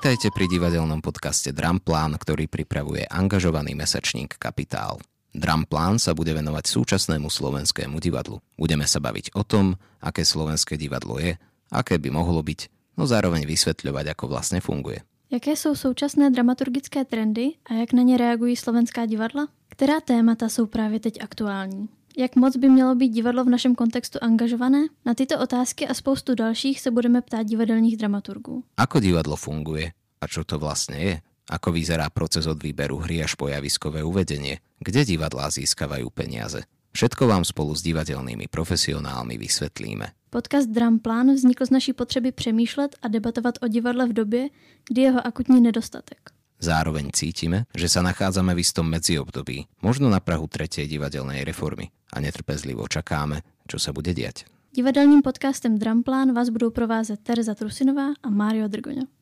Vitajte pri divadelnom podcaste Dramplán, ktorý pripravuje angažovaný mesačník Kapitál. Dramplán sa bude venovať súčasnému slovenskému divadlu. Budeme sa baviť o tom, aké slovenské divadlo je, aké by mohlo byť, no zároveň vysvetľovať, ako vlastne funguje. Jaké jsou současné dramaturgické trendy a jak na ně reagují slovenská divadla? Která témata jsou právě teď aktuální? Jak moc by mělo být divadlo v našem kontextu angažované? Na tyto otázky a spoustu dalších se budeme ptát divadelních dramaturgů. Ako divadlo funguje? A čo to vlastne je? Ako vyzerá proces od výberu hry až po javiskové uvedenie? Kde divadlá získavajú peniaze? Všetko vám spolu s divadelnými profesionálmi vysvetlíme. Podcast Dramplán vznikl z naší potřeby přemýšlet a debatovat o divadle v době, kdy jeho akutní nedostatek. Zároveň cítime, že sa nachádzame v istom medziobdobí, možno na Prahu tretej divadelnej reformy a netrpezlivo čakáme, čo sa bude diať. Divadelním podcastem Dramplán vás budou provázet Tereza Trusinová a Mário Drgoňo.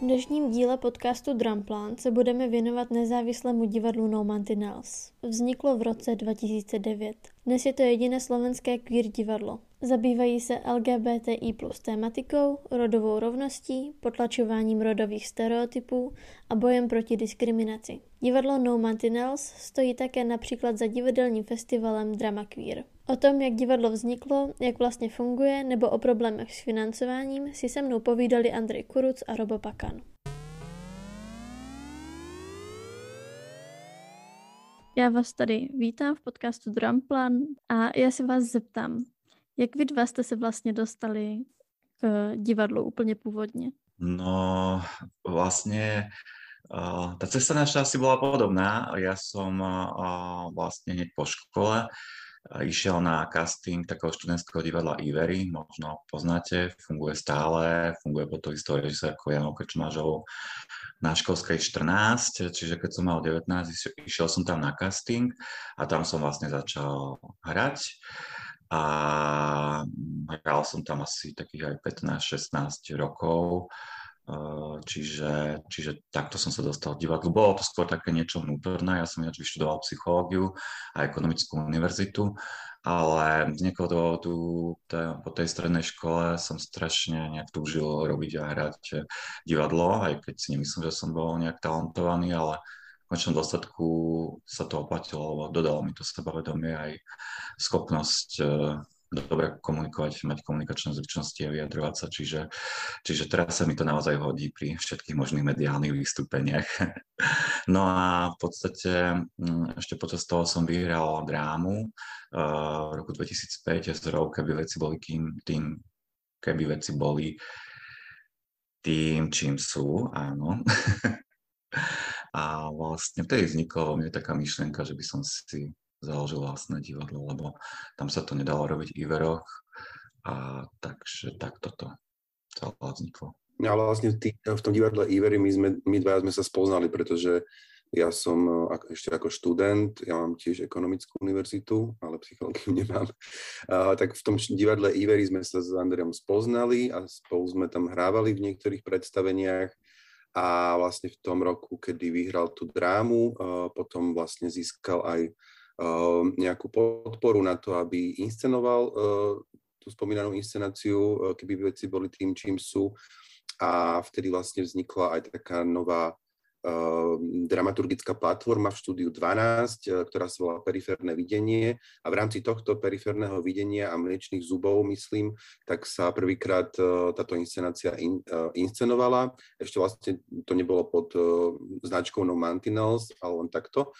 V dnešním díle podcastu Dramplan se budeme věnovat nezávislému divadlu No Mantinels. Vzniklo v roce 2009. Dnes je to jediné slovenské queer divadlo. Zabývají se LGBTI plus tématikou, rodovou rovností, potlačováním rodových stereotypů a bojem proti diskriminaci. Divadlo No Mantinels stojí také například za divadelním festivalem Drama Queer. O tom, jak divadlo vzniklo, jak vlastně funguje, nebo o problémech s financováním si se mnou povídali Andrej Kuruc a Robo Pakan. Já vás tady vítám v podcastu Dramplan a já si vás zeptám, jak vy dva jste se vlastně dostali k divadlu úplně původně? No, uh, tá cesta naša asi bola podobná. Ja som uh, vlastne hneď po škole išiel na casting takého študentského divadla Ivery, možno poznáte, funguje stále, funguje pod to istou režisérkou Janou Krčmažovou na školskej 14, čiže keď som mal 19, išiel som tam na casting a tam som vlastne začal hrať. A hral som tam asi takých aj 15-16 rokov Čiže, čiže takto som sa dostal k divadlu. Bolo to skôr také niečo vnútorné. Ja som ináč vyštudoval psychológiu a ekonomickú univerzitu, ale z niekoho dôvodu po tej strednej škole som strašne nejak túžil robiť a hrať divadlo, aj keď si nemyslím, že som bol nejak talentovaný, ale v končnom dôsledku sa to oplatilo, lebo dodalo mi to sebavedomie aj schopnosť dobre komunikovať, mať komunikačné zručnosti a vyjadrovať sa, čiže, čiže teraz sa mi to naozaj hodí pri všetkých možných mediálnych vystúpeniach. No a v podstate mm, ešte počas toho som vyhral drámu v roku 2005 s hrou Keby veci boli kým, tým, keby veci boli tým, čím sú, áno. A vlastne vtedy vznikla vo mne taká myšlienka, že by som si založil vlastné divadlo, lebo tam sa to nedalo robiť v Iveroch a takže tak toto celé vzniklo. Ale vlastne tý, v tom divadle Ivery my, sme, my dva sme sa spoznali, pretože ja som ešte ako študent, ja mám tiež ekonomickú univerzitu, ale psychológiu nemám. A, tak v tom divadle Ivery sme sa s Andreom spoznali a spolu sme tam hrávali v niektorých predstaveniach a vlastne v tom roku, kedy vyhral tú drámu, potom vlastne získal aj nejakú podporu na to, aby inscenoval ehm, tú spomínanú inscenáciu, ehm, keby veci boli tým, čím sú. A vtedy vlastne vznikla aj taká nová dramaturgická platforma v štúdiu 12, ktorá sa volá Periférne videnie. A v rámci tohto periférneho videnia a mliečných zubov, myslím, tak sa prvýkrát táto inscenácia in, inscenovala. Ešte vlastne to nebolo pod značkou No Mantinels, ale len takto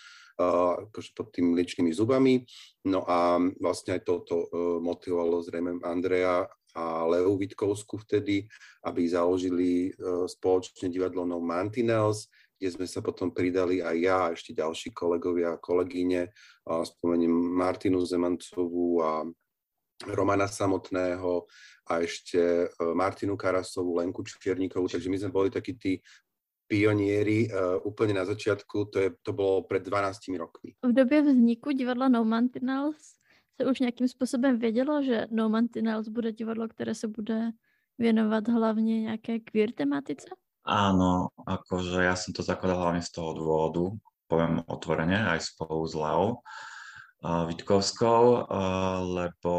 akože pod tými liečnými zubami. No a vlastne aj toto e, motivovalo zrejme Andreja a Leu Vitkovsku vtedy, aby založili e, spoločne divadlo No Mantinels, kde sme sa potom pridali aj ja a ešte ďalší kolegovia a kolegyne. Spomeniem Martinu Zemancovú a Romana samotného a ešte e, Martinu Karasovú, Lenku Čiernikovú, takže my sme boli takí tí pionieri uh, úplne na začiatku, to, je, to bolo pred 12 rokmi. V době vzniku divadla No Mantinels se už nějakým způsobem vědělo, že No Mantinels bude divadlo, které se bude věnovat hlavně nějaké queer tematice? Áno, akože ja som to zakladal hlavne z toho dôvodu, poviem otvorene, aj spolu s Leo, Vitkovskou, lebo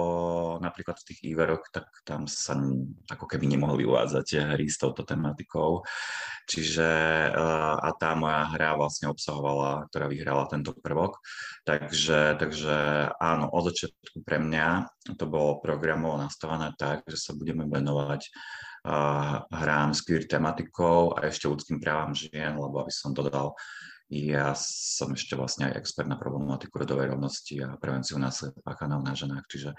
napríklad v tých Iveroch, tak tam sa ako keby nemohli uvádzať hry s touto tematikou. Čiže a tá moja hra vlastne obsahovala, ktorá vyhrala tento prvok. Takže, takže áno, od začiatku pre mňa to bolo programovo nastavené tak, že sa budeme venovať hrám s queer tematikou a ešte ľudským právam žien, lebo aby som dodal, ja som ešte vlastne aj expert na problematiku rodovej rovnosti a prevenciu násilia páchaného na ženách, čiže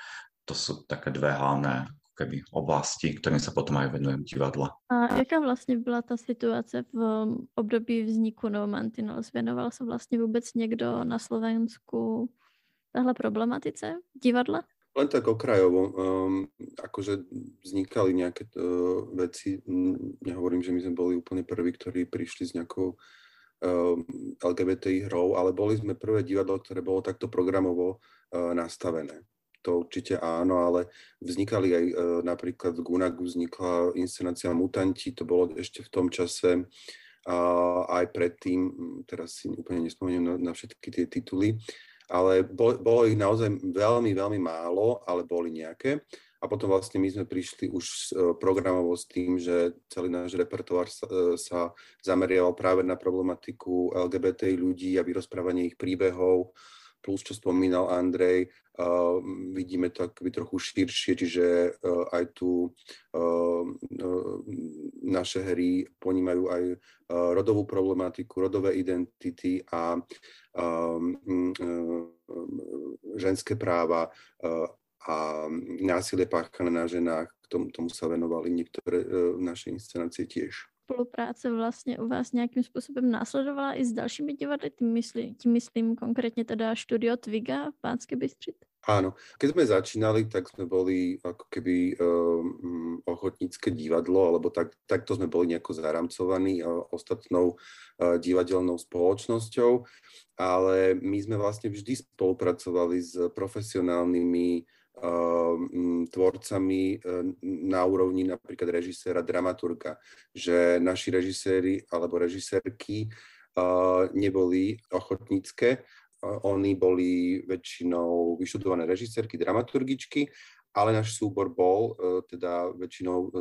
to sú také dve hlavné keby oblasti, ktorým sa potom aj venujem divadla. A jaká vlastně byla ta situace v období vzniku No Mantinels? Věnoval se vlastně vůbec někdo na Slovensku tahle problematice divadla? Len tak okrajovo, um, akože vznikali nejaké uh, veci, nehovorím, že my sme boli úplne prví, ktorí prišli s nejakou LGBTI hrou, ale boli sme prvé divadlo, ktoré bolo takto programovo uh, nastavené. To určite áno, ale vznikali aj uh, napríklad v Gunagu vznikla inscenácia Mutanti, to bolo ešte v tom čase aj predtým, teraz si úplne nespomeniem na, na všetky tie tituly, ale bolo ich naozaj veľmi, veľmi málo, ale boli nejaké. A potom vlastne my sme prišli už e, programovo s tým, že celý náš repertoár sa, e, sa zameriaval práve na problematiku LGBT ľudí a vyrozprávanie ich príbehov, plus čo spomínal Andrej, uh, vidíme to akoby trochu širšie, čiže uh, aj tu uh, naše hry ponímajú aj rodovú problematiku, rodové identity a ženské práva a násilie páchané na ženách, tomu, tomu sa venovali niektoré uh, naše inscenácie tiež. Spolupráce vlastně u vás nějakým způsobem následovala i s dalšími divadly? Tím myslím, tím myslím konkrétně teda Studio Tviga v Pánskej Bystřici? Áno, keď sme začínali, tak sme boli ako keby um, ochotnícke divadlo, alebo tak, takto sme boli nejako zaramcovaní uh, ostatnou uh, divadelnou spoločnosťou, ale my sme vlastne vždy spolupracovali s profesionálnymi tvorcami ehm, na úrovni napríklad režiséra, dramaturga, že naši režiséri alebo režisérky ehm, neboli ochotnícke, oni boli väčšinou vyštudované režisérky, dramaturgičky, ale náš súbor bol teda väčšinou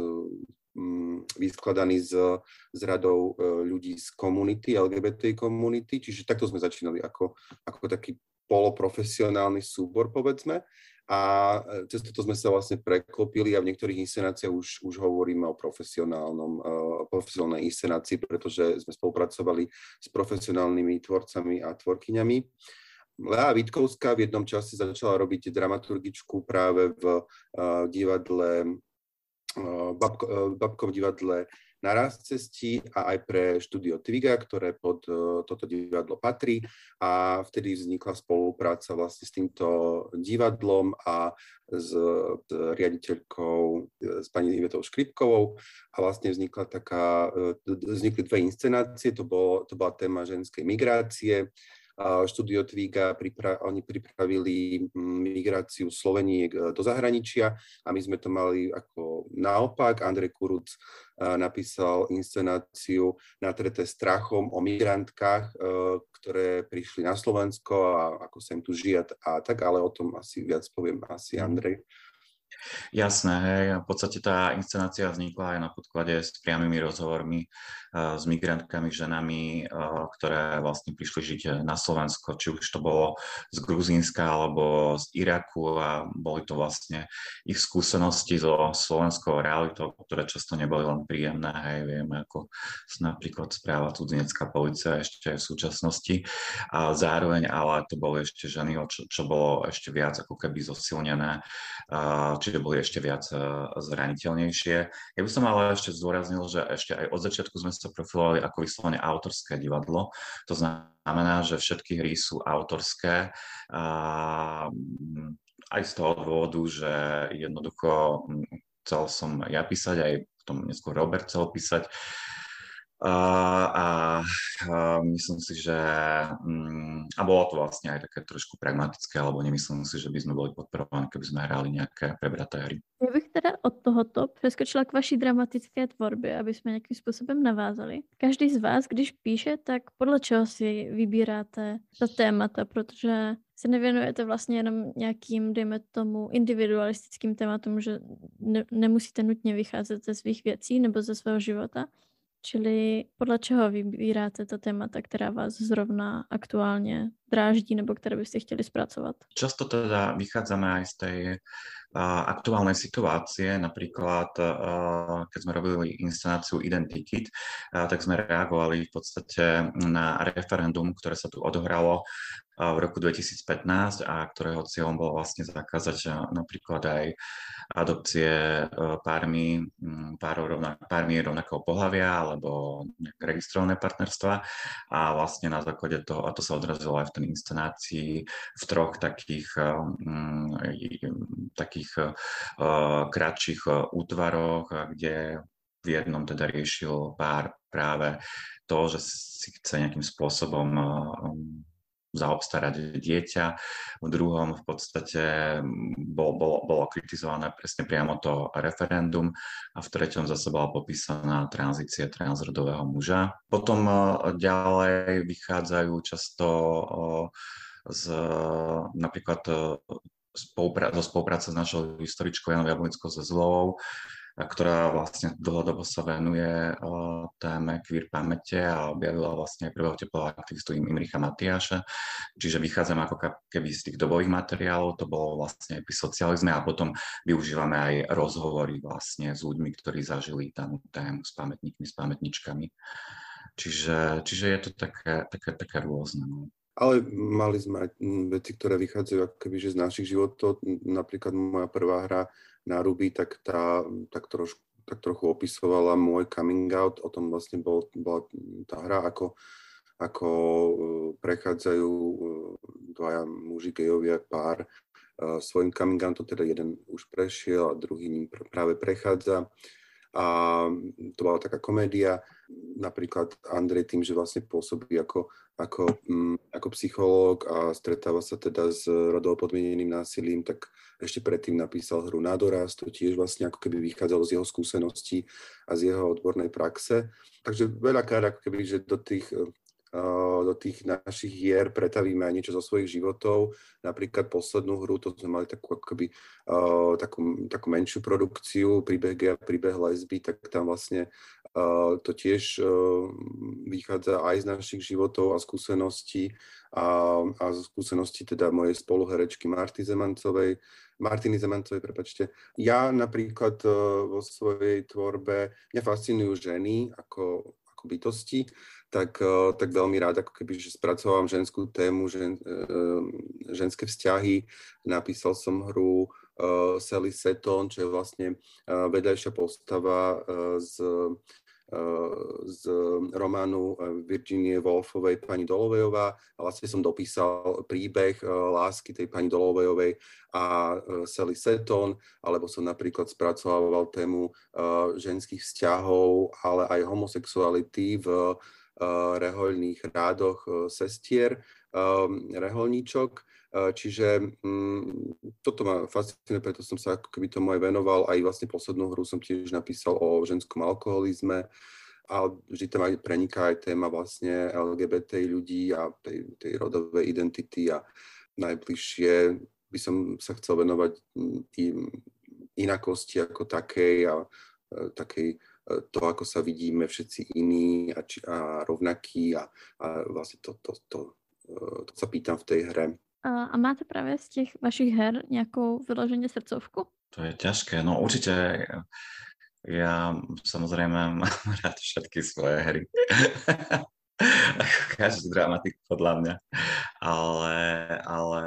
vyskladaný z, z radou ľudí z komunity, LGBT komunity, čiže takto sme začínali ako, ako taký poloprofesionálny súbor, povedzme a cez toto sme sa vlastne preklopili a v niektorých inscenáciách už, už hovoríme o profesionálnom, uh, profesionálnej inscenácii, pretože sme spolupracovali s profesionálnymi tvorcami a tvorkyňami. Lea Vitkovská v jednom čase začala robiť dramaturgičku práve v uh, divadle, uh, babko, uh, babkom divadle naraz cestí a aj pre štúdio Tviga, ktoré pod uh, toto divadlo patrí. A vtedy vznikla spolupráca vlastne s týmto divadlom a s, s riaditeľkou, s pani Ivetou Škripkovou. A vlastne vznikla taká, vznikli dve inscenácie, to, bolo, to bola téma ženskej migrácie, štúdio pripra- oni pripravili mm, migráciu Sloveniek e, do zahraničia a my sme to mali ako naopak. Andrej Kuruc e, napísal inscenáciu natreté strachom o migrantkách, e, ktoré prišli na Slovensko a ako sa im tu žije a tak, ale o tom asi viac poviem asi. Andrej. Jasné, hej. V podstate tá inscenácia vznikla aj na podklade s priamými rozhovormi uh, s migrantkami, ženami, uh, ktoré vlastne prišli žiť na Slovensko, či už to bolo z Gruzínska alebo z Iraku a boli to vlastne ich skúsenosti so slovenskou realitou, ktoré často neboli len príjemné, hej, vieme, ako napríklad správa cudzinecká policia ešte v súčasnosti. A zároveň, ale to boli ešte ženy, čo, čo bolo ešte viac ako keby zosilnené čiže boli ešte viac eh, zraniteľnejšie. Ja by som ale ešte zdôraznil, že ešte aj od začiatku sme sa profilovali ako vyslovene autorské divadlo. To znamená, že všetky hry sú autorské. Mm, aj z toho dôvodu, že jednoducho mm, chcel som ja písať, aj v tom neskôr Robert chcel písať. A, a myslím si, že um, a bolo to vlastne aj také trošku pragmatické, alebo nemyslím si, že by sme boli podporovaní, keby sme hrali nejaké prebraté hry. Já bych teda od tohoto přeskočila k vaší dramatické tvorbě, aby jsme nějakým způsobem navázali. Každý z vás, když píše, tak podle čeho si vybíráte ta témata, protože se nevěnujete vlastně jenom nějakým, dejme tomu, individualistickým tématům, že ne, nemusíte nutně vycházet ze svých věcí nebo ze svého života, Čili podle čeho vybíráte ta témata, která vás zrovna aktuálně dráždí nebo které byste chtěli zpracovat? Často teda vychádzame aj z tej aktuálnej situácie, napríklad keď sme robili inscenáciu Identikit, uh, tak sme reagovali v podstate na referendum, ktoré sa tu odohralo v roku 2015 a ktorého cieľom bolo vlastne zakázať napríklad aj adopcie pármi, párov rovna, pármi rovnakého pohľavia alebo registrované partnerstva a vlastne na základe toho, a to sa odrazilo aj v tej inscenácii v troch takých, um, takých uh, kratších útvaroch, kde v jednom teda riešil pár práve to, že si chce nejakým spôsobom zaobstarať dieťa. V druhom v podstate bol, bolo, bolo kritizované presne priamo to referendum a v treťom zase bola popísaná tranzícia transrodového muža. Potom e, ďalej vychádzajú často z napríklad e, zo spolupráce s našou historičkou Janou Jablonickou ze Zlovou, ktorá vlastne dlhodobo sa venuje téme queer pamäte a objavila vlastne aj prvého teplového aktivistu Imricha Matiáša. Čiže vychádzam ako keby z tých dobových materiálov, to bolo vlastne pri socializme a potom využívame aj rozhovory vlastne s ľuďmi, ktorí zažili danú tému s pamätníkmi, s pamätničkami. Čiže, čiže je to také, také, také rôzne. No. Ale mali sme aj veci, ktoré vychádzajú ako keby, že z našich životov. Napríklad moja prvá hra na Ruby, tak tá tak trošku tak trochu opisovala môj coming out, o tom vlastne bol, bola tá hra, ako, ako e, prechádzajú e, dvaja muži, gejovia, pár e, svojim coming outom, teda jeden už prešiel a druhý ním práve prechádza. A to bola taká komédia. Napríklad Andrej tým, že vlastne pôsobí ako, ako, um, ako psychológ a stretáva sa teda s rodovo podmieneným násilím, tak ešte predtým napísal hru na doraz, to tiež vlastne ako keby vychádzalo z jeho skúseností a z jeho odbornej praxe. Takže veľakrát ako keby, že do tých do tých našich hier pretavíme aj niečo zo svojich životov. Napríklad poslednú hru, to sme mali takú, akoby, uh, takú, takú menšiu produkciu, príbeh a príbeh lesby, tak tam vlastne uh, to tiež vychádza aj z našich životov a skúseností a, a zo skúseností teda mojej spoluherečky Marty Zemancovej, Martiny Zemancovej, prepačte. Ja napríklad vo svojej tvorbe, mňa fascinujú ženy ako, ako bytosti, tak, eh, tak veľmi rád ako keby, že spracovávam ženskú tému, žen, eh, ženské vzťahy. Napísal som hru uh, Sally Seton, čo je vlastne vedľajšia postava z, z románu Virginie Woolfovej Pani Dolovejová. A vlastne som dopísal príbeh lásky tej Pani Dolovejovej a Sally Seton, alebo som napríklad spracovával tému ženských vzťahov, ale aj homosexuality v Eh, rehoľných rádoch eh, sestier, eh, reholníčok. Čiže um, toto ma fascinuje, preto som sa ako keby tomu aj venoval. Aj vlastne poslednú hru som tiež napísal o ženskom alkoholizme a vždy tam aj preniká aj téma vlastne LGBT ľudí a tej, tej rodovej identity a najbližšie by som sa chcel venovať mm, inakosti ako takej a takej to, ako sa vidíme všetci iní a, či, a rovnakí a, a vlastne to, to, to, to sa pýtam v tej hre. A, a máte práve z těch vašich her nejakou vyloženě srdcovku? To je ťažké, no určite ja samozrejme mám rád všetky svoje hry. ako každý dramatik podľa mňa. Ale, ale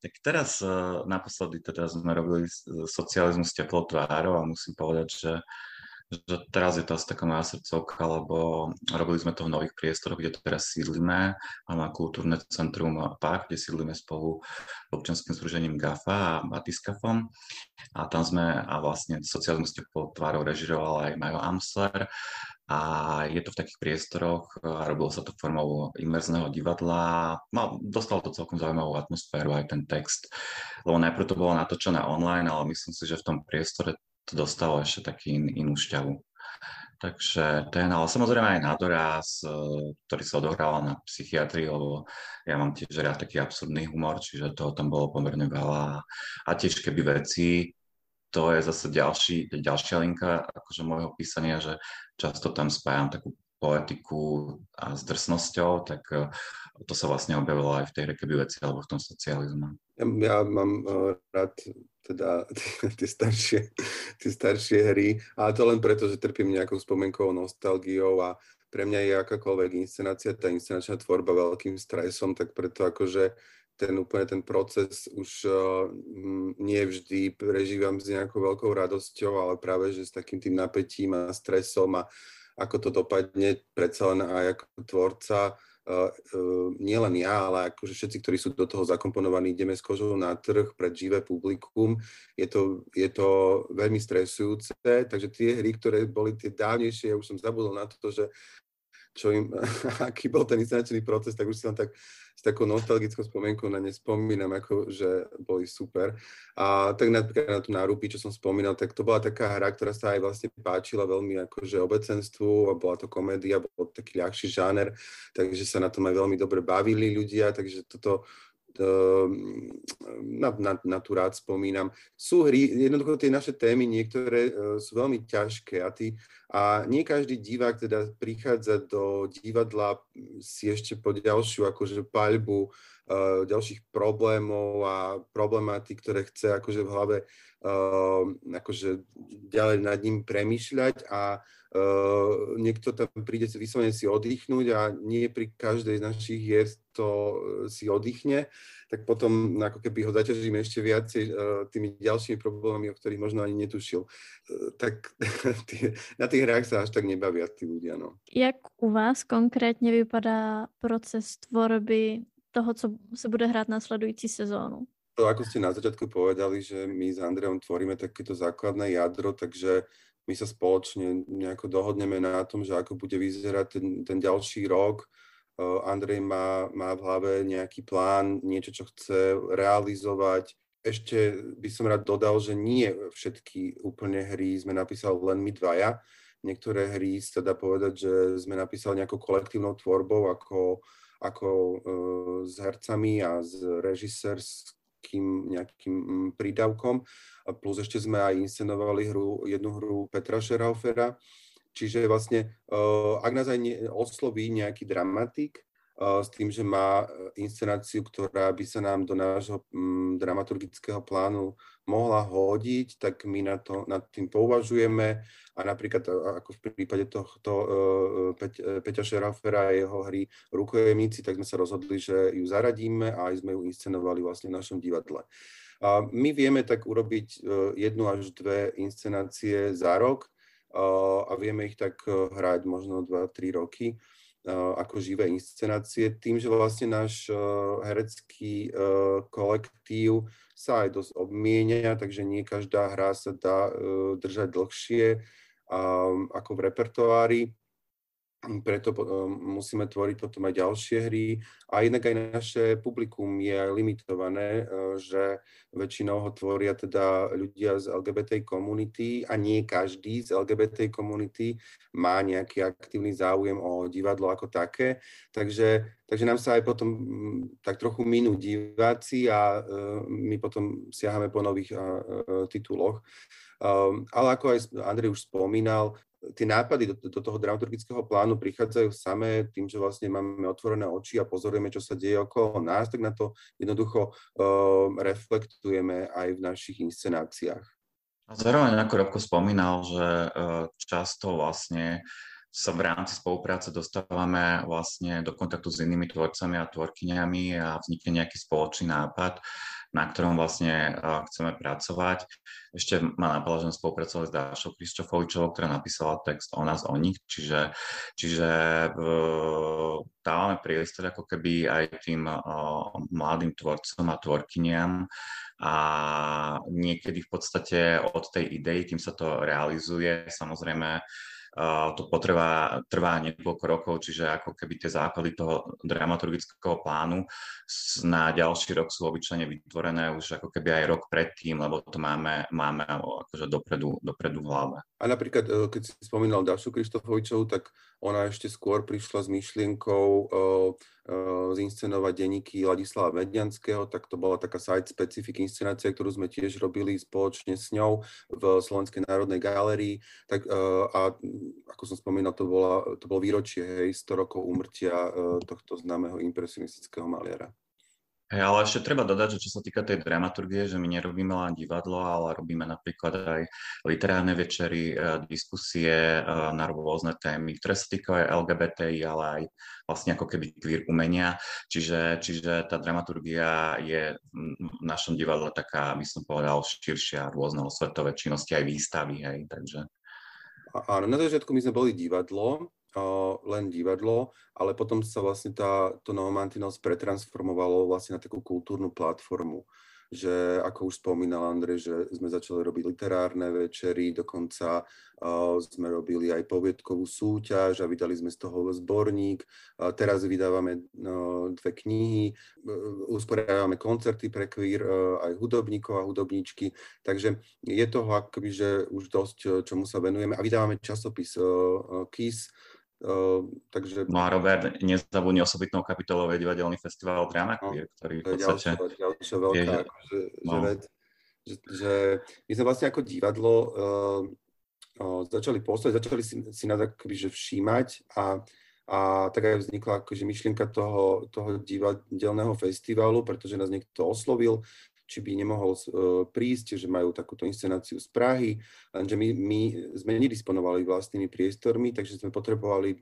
tak teraz naposledy teda sme robili socializmus teplou tvárou a musím povedať, že že teraz je to asi taká moja srdcovka, lebo robili sme to v nových priestoroch, kde teraz sídlime. Máme kultúrne centrum PAK, kde sídlime spolu s občanským združením GAFA a Batiskafom. A tam sme, a vlastne ste pod tvárou režiroval aj Majo Amsler. a je to v takých priestoroch a robilo sa to formou imerzného divadla. Mal, dostal to celkom zaujímavú atmosféru aj ten text, lebo najprv to bolo natočené online, ale myslím si, že v tom priestore to dostalo ešte taký in, inú šťavu. Takže ten, ale samozrejme aj nádoraz, e, ktorý sa odohrával na psychiatrii, lebo ja mám tiež rád taký absurdný humor, čiže toho tam bolo pomerne veľa. A tiež keby veci, to je zase ďalší, ďalšia linka akože môjho písania, že často tam spájam takú poetiku a s drsnosťou, tak e, to sa vlastne objavilo aj v tej rekeby veci alebo v tom socializme. Ja, ja mám uh, rád teda tie staršie, tie staršie hry. A to len preto, že trpím nejakou spomienkovou nostalgiou a pre mňa je akákoľvek inscenácia, tá inscenačná tvorba veľkým stresom, tak preto akože ten úplne ten proces už uh, nie vždy prežívam s nejakou veľkou radosťou, ale práve že s takým tým napätím a stresom a ako to dopadne predsa len aj ako tvorca nielen ja, ale akože všetci, ktorí sú do toho zakomponovaní, ideme s kožou na trh pred živé publikum. Je to, je to veľmi stresujúce, takže tie hry, ktoré boli tie dávnejšie, ja už som zabudol na to, že čo im, aký bol ten inscenačný proces, tak už si len tak s takou nostalgickou spomienkou na ne spomínam, ako, že boli super. A tak napríklad na tú nárupy, čo som spomínal, tak to bola taká hra, ktorá sa aj vlastne páčila veľmi akože obecenstvu a bola to komédia, bol taký ľahší žáner, takže sa na tom aj veľmi dobre bavili ľudia, takže toto na, na, na tú rád spomínam. Sú hry, jednoducho tie naše témy niektoré uh, sú veľmi ťažké a, tí, a nie každý divák teda prichádza do divadla si ešte po ďalšiu akože paľbu uh, ďalších problémov a problematik, ktoré chce akože v hlave uh, akože ďalej nad ním premýšľať a Uh, niekto tam príde vyslovene si oddychnúť a nie pri každej z našich hier to uh, si oddychne, tak potom ako keby ho zaťažíme ešte viacej uh, tými ďalšími problémami, o ktorých možno ani netušil. Tak tý, na tých hrách sa až tak nebavia tí ľudia. No. Jak u vás konkrétně vypadá proces tvorby toho, co se bude hrát následující sezónu? To, ako ste na začiatku povedali, že my s Andreom tvoríme takéto základné jadro, takže my sa spoločne nejako dohodneme na tom, že ako bude vyzerať ten, ten ďalší rok. Andrej má, má v hlave nejaký plán, niečo, čo chce realizovať. Ešte by som rád dodal, že nie všetky úplne hry sme napísali len my dvaja. Niektoré hry sa dá povedať, že sme napísali nejakou kolektívnou tvorbou, ako, ako s hercami a s režisérským nejakým, nejakým mm, prídavkom. A plus ešte sme aj inscenovali hru, jednu hru Petra Šerhaufera. Čiže vlastne, uh, ak nás aj osloví nejaký dramatik, s tým, že má inscenáciu, ktorá by sa nám do nášho um, dramaturgického plánu mohla hodiť, tak my na to, nad tým pouvažujeme a napríklad ako v prípade tohto uh, Peť, Peťa Šerafera a jeho hry Rukojemníci, tak sme sa rozhodli, že ju zaradíme a aj sme ju inscenovali vlastne v našom divadle. A my vieme tak urobiť jednu až dve inscenácie za rok a vieme ich tak hrať možno 2-3 roky ako živé inscenácie, tým, že vlastne náš herecký kolektív sa aj dosť obmienia, takže nie každá hra sa dá držať dlhšie ako v repertoári. Preto musíme tvoriť potom aj ďalšie hry. A inak aj naše publikum je limitované, e, že väčšinou ho tvoria teda ľudia z LGBT komunity a nie každý z LGBT komunity má nejaký aktívny záujem o divadlo ako také. Takže, takže nám sa aj potom tak trochu minú diváci a e, my potom siahame po nových tituloch. Um, ale ako aj Andrej už spomínal, tie nápady do, do toho dramaturgického plánu prichádzajú samé tým, že vlastne máme otvorené oči a pozorujeme, čo sa deje okolo nás, tak na to jednoducho um, reflektujeme aj v našich inscenáciách. A zároveň, ako Robko spomínal, že uh, často vlastne sa v rámci spolupráce dostávame vlastne do kontaktu s inými tvorcami a tvorkyňami a vznikne nejaký spoločný nápad na ktorom vlastne chceme pracovať. Ešte ma napadlo, že spolupracovali s Dášou Krištofovičovou, ktorá napísala text o nás, o nich, čiže, čiže dávame priestor ako keby aj tým mladým tvorcom a tvorkyniam a niekedy v podstate od tej idei, kým sa to realizuje, samozrejme to potrvá, trvá niekoľko rokov, čiže ako keby tie základy toho dramaturgického plánu na ďalší rok sú obyčajne vytvorené už ako keby aj rok predtým, lebo to máme, máme akože dopredu, dopredu v hlave. A napríklad, e, keď si spomínal Dašu Krištofovičovu, tak ona ešte skôr prišla s myšlienkou uh, zinscenovať denníky Ladislava Medňanského, tak to bola taká site-specific inscenácia, ktorú sme tiež robili spoločne s ňou v Slovenskej národnej galérii. Tak, uh, a ako som spomínal, to, bola, to bolo výročie, hej, 100 rokov umrtia uh, tohto známeho impresionistického maliara. Hey, ale ešte treba dodať, že čo sa týka tej dramaturgie, že my nerobíme len divadlo, ale robíme napríklad aj literárne večery, e, diskusie e, na rôzne témy, ktoré sa týkajú aj LGBTI, ale aj vlastne ako keby queer umenia. Čiže, čiže tá dramaturgia je v našom divadle taká, by som povedal, širšia, rôzne svetové činnosti, aj výstavy, hej, takže... Áno, na začiatku my sme boli divadlo, len divadlo, ale potom sa vlastne tá, to Novomantinos pretransformovalo vlastne na takú kultúrnu platformu že ako už spomínal Andrej, že sme začali robiť literárne večery, dokonca uh, sme robili aj poviedkovú súťaž a vydali sme z toho zborník. Uh, teraz vydávame uh, dve knihy, uh, usporiadávame koncerty pre queer, uh, aj hudobníkov a hudobníčky, takže je toho akoby, že už dosť, čomu sa venujeme. A vydávame časopis uh, uh, KISS, Uh, takže... No a Robert, nezabudni osobitnou kapitolou divadelný festival Drama no, ktorý v podstate... To je ďalšia veľká je, akože, no. že že, že my sme vlastne ako divadlo uh, uh, začali poslať, začali si, si nás akoby, že všímať a, a tak aj vznikla akože myšlienka toho, toho divadelného festivalu, pretože nás niekto oslovil, či by nemohol uh, prísť, že majú takúto inscenáciu z Prahy, lenže my, my sme nedisponovali vlastnými priestormi, takže sme potrebovali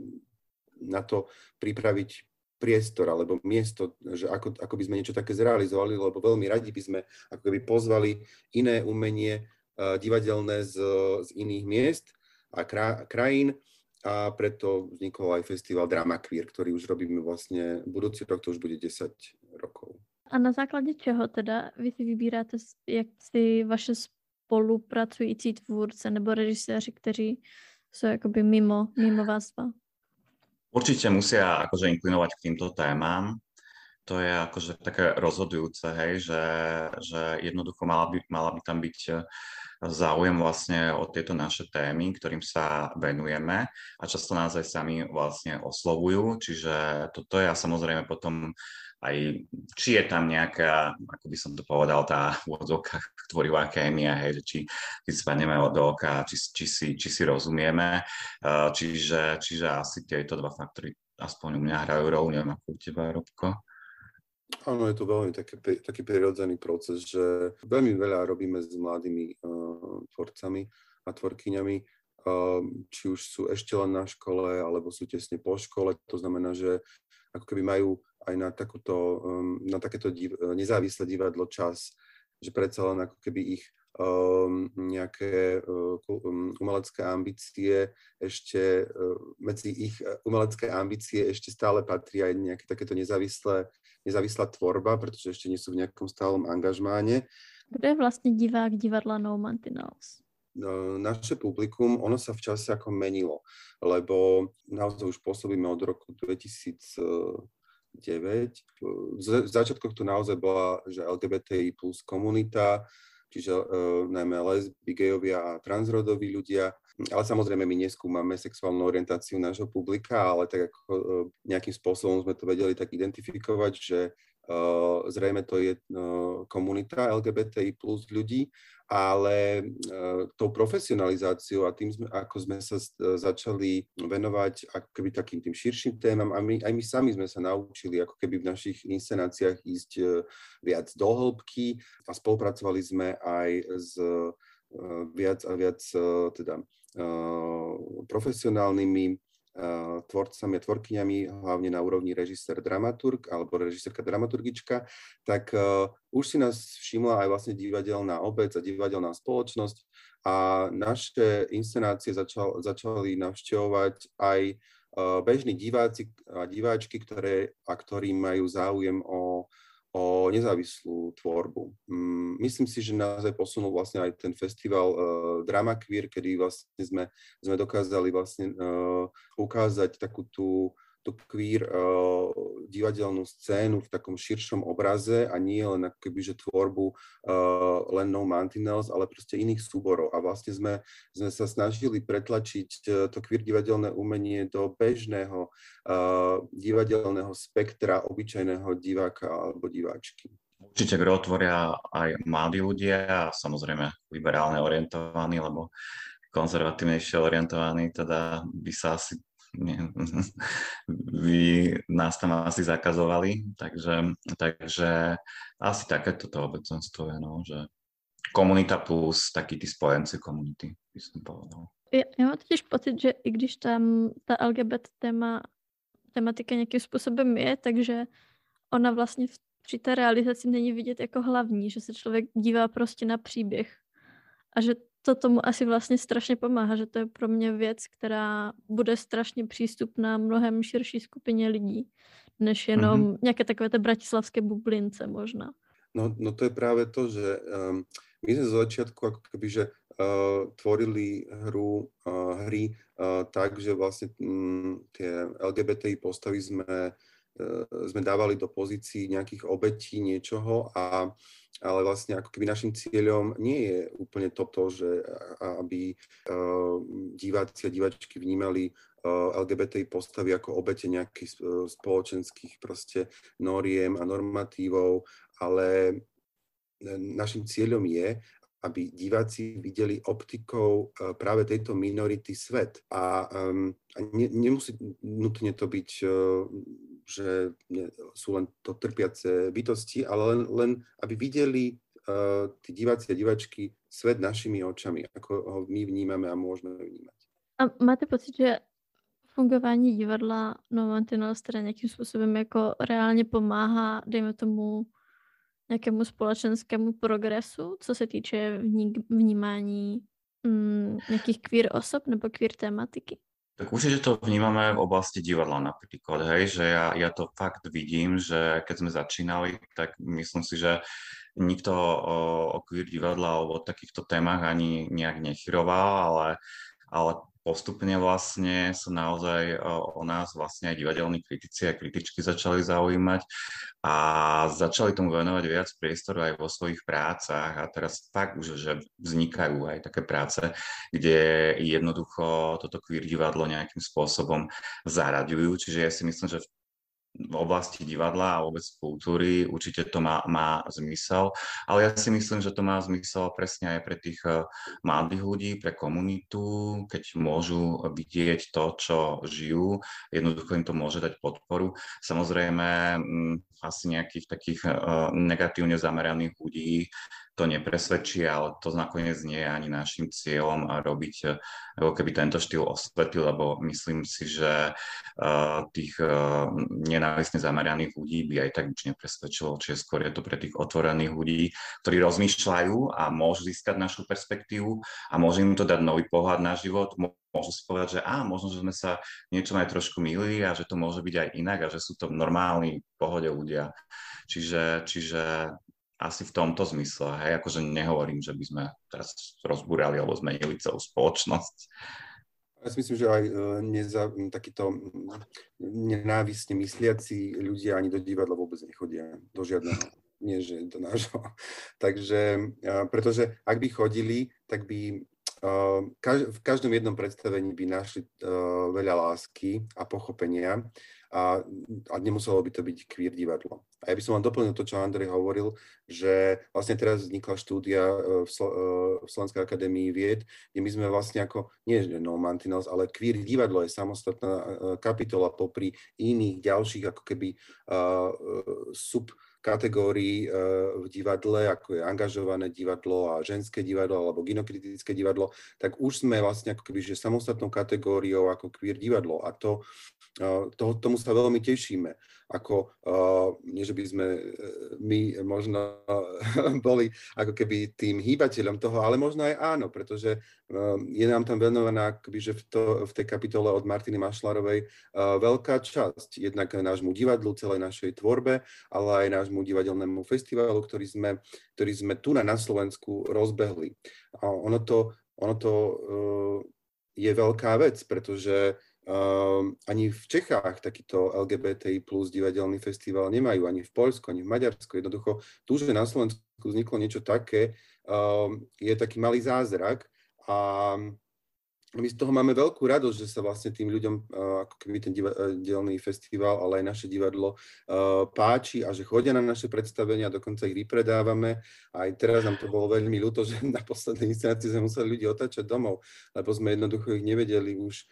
na to pripraviť priestor alebo miesto, že ako, ako by sme niečo také zrealizovali, lebo veľmi radi by sme ako keby pozvali iné umenie uh, divadelné z, z iných miest a krá, krajín a preto vznikol aj festival Drama Queer, ktorý už robíme vlastne, budúci rok to už bude 10 rokov. A na základě čeho teda vy si vybíráte, jak si vaše spolupracující tvůrce nebo režiséři, kteří jsou jakoby mimo, mimo vás dva? Určite musia akože inklinovať k týmto témam. To je akože také rozhodujúce, hej, že, že jednoducho mala by, mala by tam byť eh, záujem vlastne o tieto naše témy, ktorým sa venujeme a často nás aj sami vlastne oslovujú, čiže toto je a samozrejme potom aj či je tam nejaká, ako by som to povedal, tá v odzvukách tvorivá kémia, hej, že či, či spadneme do oka, či, či, si, či si rozumieme. Čiže, čiže asi tieto dva faktory aspoň u mňa hrajú rolu, neviem ako u teba, Robko. Áno, je to veľmi taký, taký prirodzený proces, že veľmi veľa robíme s mladými uh, tvorcami a tvorkyňami, uh, či už sú ešte len na škole, alebo sú tesne po škole. To znamená, že ako keby majú aj na, takúto, um, na takéto div, nezávislé divadlo čas, že predsa len ako keby ich um, nejaké uh, um, umelecké ambície ešte uh, medzi ich uh, umelecké ambície ešte stále patrí aj nejaké takéto nezávislé, nezávislá tvorba, pretože ešte nie sú v nejakom stálom angažmáne. Kto je vlastne divák divadla No Mantinels? No, naše publikum, ono sa v čase ako menilo, lebo naozaj už pôsobíme od roku 2000, 9. V začiatkoch tu naozaj bola, že LGBTI plus komunita, čiže uh, najmä lesby, gejovia a transrodoví ľudia. Ale samozrejme my neskúmame sexuálnu orientáciu nášho publika, ale tak ako uh, nejakým spôsobom sme to vedeli tak identifikovať, že uh, zrejme to je uh, komunita LGBTI plus ľudí ale uh, tou profesionalizáciou a tým, sme, ako sme sa uh, začali venovať ako keby takým tým širším témam a my, aj my sami sme sa naučili ako keby v našich inscenáciách ísť uh, viac do hĺbky a spolupracovali sme aj s viac a viac teda profesionálnymi tvorcami a tvorkyňami, hlavne na úrovni režisér dramaturg alebo režisérka dramaturgička, tak uh, už si nás všimla aj vlastne divadelná obec a divadelná spoločnosť a naše inscenácie začal, začali navštevovať aj uh, bežní diváci a diváčky, ktoré, a ktorí majú záujem o, o nezávislú tvorbu. Mm, myslím si, že naozaj posunul vlastne aj ten festival uh, Drama Queer, kedy vlastne sme, sme dokázali vlastne uh, ukázať takú tú tú queer uh, divadelnú scénu v takom širšom obraze a nie len ako že tvorbu uh, len No Mantinels, ale proste iných súborov. A vlastne sme, sme sa snažili pretlačiť uh, to queer divadelné umenie do bežného uh, divadelného spektra obyčajného diváka alebo diváčky. Určite gro tvoria aj mladí ľudia a samozrejme liberálne orientovaní, lebo konzervatívnejšie orientovaní, teda by sa asi nie, vy nás tam asi zakazovali, takže, takže asi takéto to obecenstvo je, no, že komunita plus taký tí spojenci komunity, by som povedal. Já, já mám totiž pocit, že i když tam ta LGBT téma, tematika nějakým způsobem je, takže ona vlastně v, při té realizaci není vidět jako hlavní, že se člověk dívá prostě na příběh a že to tomu asi vlastně strašně pomáhá, že to je pro mě věc, která bude strašně přístupná mnohem širší skupině lidí, než jenom mm-hmm. nějaké takové té bratislavské bublince možná. No, no to je práve to, že um, my sme z začiatku ako keby, že uh, tvorili hru, uh, hry uh, tak, že vlastne um, tie LGBTI postavy sme E, sme dávali do pozícií nejakých obetí niečoho, a, ale vlastne ako keby našim cieľom nie je úplne toto, že aby uh, diváci a divačky vnímali uh, LGBTI postavy ako obete nejakých spoločenských proste noriem a normatívov, ale našim cieľom je, aby diváci videli optikou práve tejto minority svet. A, um, a ne, nemusí nutne to byť uh, že sú len to trpiace bytosti, ale len, len aby videli uh, tí diváci a divačky svet našimi očami, ako ho my vnímame a môžeme vnímať. A máte pocit, že fungování divadla No Mantinels teda nějakým způsobem jako reálně pomáhá, dejme tomu, nějakému společenskému progresu, co se týče vnímání mm, nějakých queer osob nebo queer tematiky? Tak určite to vnímame v oblasti divadla napríklad, hej, že ja, ja to fakt vidím, že keď sme začínali, tak myslím si, že nikto o, o queer divadla alebo o takýchto témach ani nejak nechyroval, ale, ale postupne vlastne sa naozaj o, o nás vlastne aj divadelní kritici a kritičky začali zaujímať a začali tomu venovať viac priestoru aj vo svojich prácach. A teraz fakt už, že vznikajú aj také práce, kde jednoducho toto queer divadlo nejakým spôsobom zaraďujú, čiže ja si myslím, že v v oblasti divadla a vôbec kultúry určite to má, má zmysel, ale ja si myslím, že to má zmysel presne aj pre tých eh, mladých ľudí, pre komunitu, keď môžu vidieť to, čo žijú, jednoducho im to môže dať podporu. Samozrejme, mm, asi nejakých takých uh, negatívne zameraných ľudí to nepresvedčí, ale to nakoniec nie je ani našim cieľom robiť eh, ako keby tento štýl osvety, lebo myslím si, že tých uh, nenávistne zameraných ľudí by aj tak už nepresvedčilo, čiže skôr je to pre tých otvorených ľudí, ktorí rozmýšľajú a môžu získať našu perspektívu a môže im to dať nový pohľad na život, môžu si povedať, že á, možno, že sme sa niečo aj trošku milili a že to môže byť aj inak a že sú to normálni, pohode ľudia. Čiže, čiže asi v tomto zmysle, hej, akože nehovorím, že by sme teraz rozbúrali alebo zmenili celú spoločnosť. Ja si myslím, že aj e, neza, takýto nenávisne mysliaci ľudia ani do divadla vôbec nechodia, do žiadneho, nie že do nášho. Takže, pretože ak by chodili, tak by v každom jednom predstavení by našli veľa lásky a pochopenia a, a nemuselo by to byť queer divadlo. A ja by som vám doplnil to, čo Andrej hovoril, že vlastne teraz vznikla štúdia e, v, Slo- e, v Slovenskej akadémii vied, kde my sme vlastne ako, nie že no mantinels, ale queer divadlo je samostatná e, kapitola popri iných ďalších ako keby uh, sub kategórií v divadle, ako je angažované divadlo a ženské divadlo alebo ginokritické divadlo, tak už sme vlastne ako keby že samostatnou kategóriou ako queer divadlo a to toho, tomu sa veľmi tešíme. Ako, nie že by sme e, my možno boli ako keby tým hýbateľom toho, ale možno aj áno, pretože je nám tam venovaná akoby, že v, to, v tej kapitole od Martiny Mašlarovej veľká časť, jednak nášmu divadlu, celej našej tvorbe, ale aj nášmu divadelnému festivalu, ktorý sme, ktorý sme tu na, na Slovensku rozbehli. A ono to, ono to je veľká vec, pretože Um, ani v Čechách takýto LGBTI plus divadelný festival nemajú, ani v Poľsku, ani v Maďarsku. Jednoducho, tu, že na Slovensku vzniklo niečo také, um, je taký malý zázrak a my z toho máme veľkú radosť, že sa vlastne tým ľuďom, uh, ako keby ten divadelný festival, ale aj naše divadlo uh, páči a že chodia na naše predstavenia, dokonca ich vypredávame. Aj teraz nám to bolo veľmi ľúto, že na poslednej inscenácii sme museli ľudí otačať domov, lebo sme jednoducho ich nevedeli už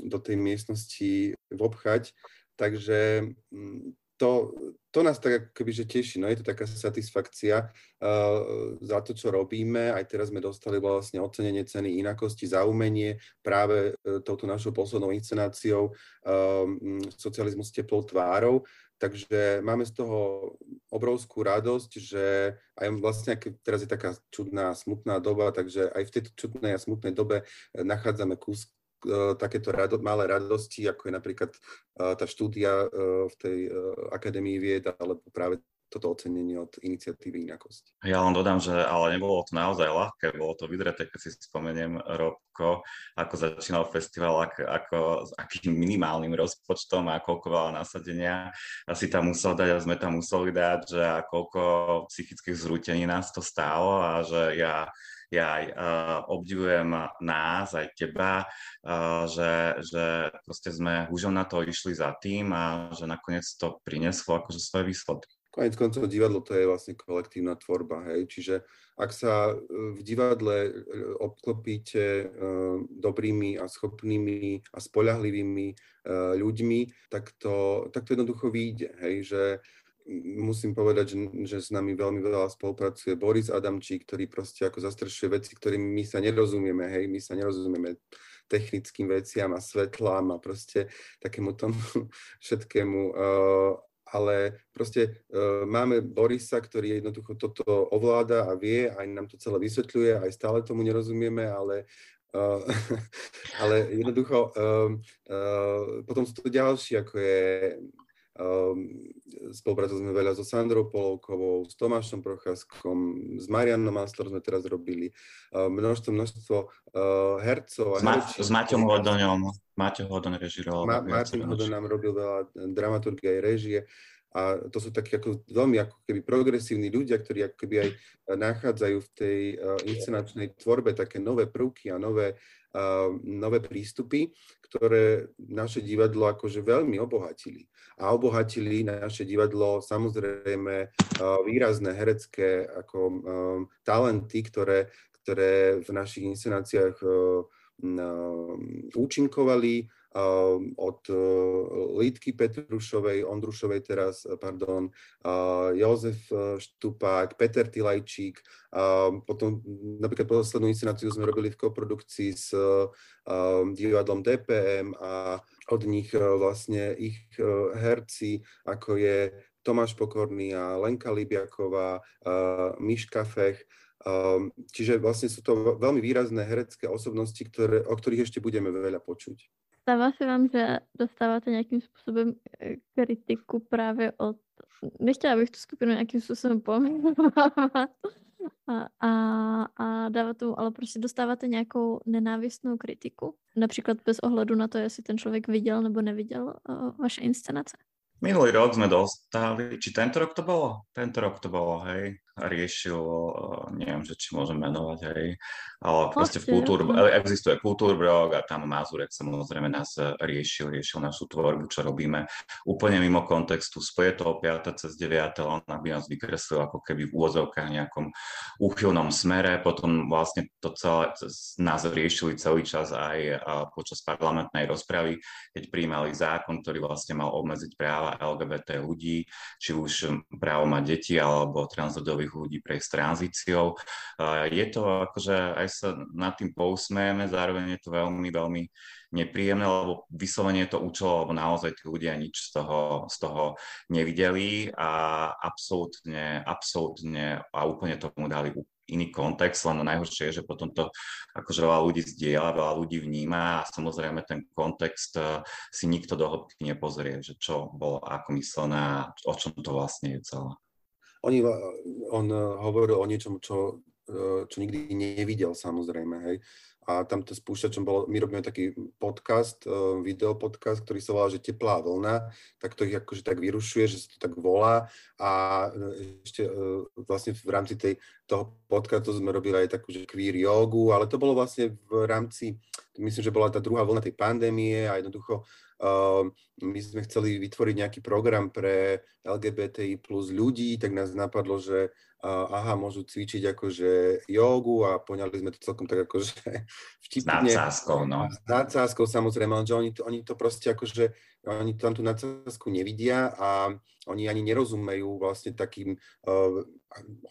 do tej miestnosti vobchať. Takže um, to, to nás tak akoby, že teší, no je to taká satisfakcia uh, za to, čo robíme. Aj teraz sme dostali vlastne ocenenie ceny inakosti za umenie práve uh, touto našou poslednou inscenáciou uh, Socializmus s teplou tvárou. Takže máme z toho obrovskú radosť, že aj vlastne, keď teraz je taká čudná, smutná doba, takže aj v tejto čudnej a smutnej dobe nachádzame kus, E, takéto rado, malé radosti, ako je napríklad e, tá štúdia v tej Akadémii vied, alebo práve toto ocenenie od iniciatívy Inakosť. Ja len dodám, že ale nebolo to naozaj ľahké, bolo to vydreté, keď si spomeniem Robko, ako začínal festival, ako, ako s akým minimálnym rozpočtom a koľko veľa nasadenia asi tam musel dať a sme tam museli dať, že a koľko psychických zrútení nás to stálo a že ja ja aj uh, obdivujem nás, aj teba, uh, že, že proste sme už na to išli za tým a že nakoniec to prinieslo akože svoje výsledky. Konec koncov divadlo to je vlastne kolektívna tvorba, hej, čiže ak sa v divadle obklopíte dobrými a schopnými a spoľahlivými ľuďmi, tak to, tak to jednoducho vyjde, hej, že musím povedať, že, že s nami veľmi veľa spolupracuje Boris Adamčík, ktorý proste ako zastrešuje veci, ktorými my sa nerozumieme, hej, my sa nerozumieme technickým veciam a svetlám a proste takému tomu všetkému, ale proste uh, máme Borisa, ktorý jednoducho toto ovláda a vie, aj nám to celé vysvetľuje, aj stále tomu nerozumieme, ale Uh, ale jednoducho, uh, uh, potom sú to ďalší, ako je Um, spolupracovali sme veľa so Sandrou Polovkovou, s Tomášom Procházkom, s Marianom Maslor sme teraz robili, uh, množstvo, množstvo uh, hercov. S, Ma- s Maťom Hodoňom, Maťo Hodoň režiroval. Ma- Martin Hodoň nám robil veľa dramaturgie aj režie a to sú takí ako veľmi ako keby progresívni ľudia, ktorí ako keby aj nachádzajú v tej uh, inscenačnej tvorbe také nové prvky a nové, uh, nové prístupy, ktoré naše divadlo akože veľmi obohatili. A obohatili naše divadlo samozrejme uh, výrazné herecké ako um, talenty, ktoré, ktoré v našich inscenáciách uh, účinkovali, od eh, Lítky Petrušovej, Ondrušovej teraz, eh, pardon, Jozef Štupák, Peter Tilajčík, ehm, potom napríklad poslednú inscenáciu sme robili v koprodukcii s ehm, divadlom DPM a od nich vlastne ich herci, ako je Tomáš Pokorný a Lenka Libiaková, Miška Fech, čiže vlastne sú to veľmi výrazné herecké osobnosti, ktoré, o ktorých ešte budeme veľa počuť. Stává se vám, že dostáváte nějakým způsobem eh, kritiku právě od... Nechtěla bych tu skupinu nějakým způsobem pomenovat a, a, a dávat tomu, ale prostě dostáváte nějakou nenávistnou kritiku? Například bez ohledu na to, jestli ten člověk viděl nebo neviděl uh, vaše inscenace? Minulý rok sme dostali, či tento rok to bolo? Tento rok to bolo, hej riešil, eh, neviem, že či môžem menovať, hej, ale proste v kultúr, existuje kultúrblog a tam Mazurek samozrejme nás eh, riešil, riešil našu tvorbu, čo robíme úplne mimo kontextu, spoje to 5. cez 9. on by nás vykreslil ako keby v úvozovkách nejakom úchylnom smere, potom vlastne to celé nás riešili celý čas aj počas parlamentnej rozpravy, keď prijímali zákon, ktorý vlastne mal obmedziť práva LGBT ľudí, či už právo mať deti alebo transrodové rodových ľudí prejsť tranzíciou. Je to akože aj sa nad tým pousmejeme, zároveň je to veľmi, veľmi nepríjemné, lebo vyslovene je to účelo, lebo naozaj tí ľudia nič z toho, z toho nevideli a absolútne, absolútne a úplne tomu dali iný kontext, len najhoršie je, že potom to akože veľa ľudí zdieľa, veľa ľudí vníma a samozrejme ten kontext eh, si nikto do hĺbky nepozrie, že čo bolo ako myslené o čom to vlastne je celé. Oni, on hovoril o niečom, čo, eh, čo nikdy nevidel samozrejme, hej. A tamto spúšťačom bolo, my robíme taký podcast, uh, video podcast, ktorý sa volá, že teplá vlna, tak to ich akože tak vyrušuje, že sa to tak volá. A ešte vlastne v rámci tej, toho podcastu sme robili aj takú, že queer jogu, ale to bolo vlastne v rámci, myslím, že bola tá druhá vlna tej pandémie a jednoducho my sme chceli vytvoriť nejaký program pre LGBTI plus ľudí, tak nás napadlo, že aha, môžu cvičiť akože jogu a poňali sme to celkom tak akože vtipne. S nadsázkou, no. S nadsázkou samozrejme, že oni to, oni to proste akože, oni tam tú nadsázku nevidia a oni ani nerozumejú vlastne takým, uh,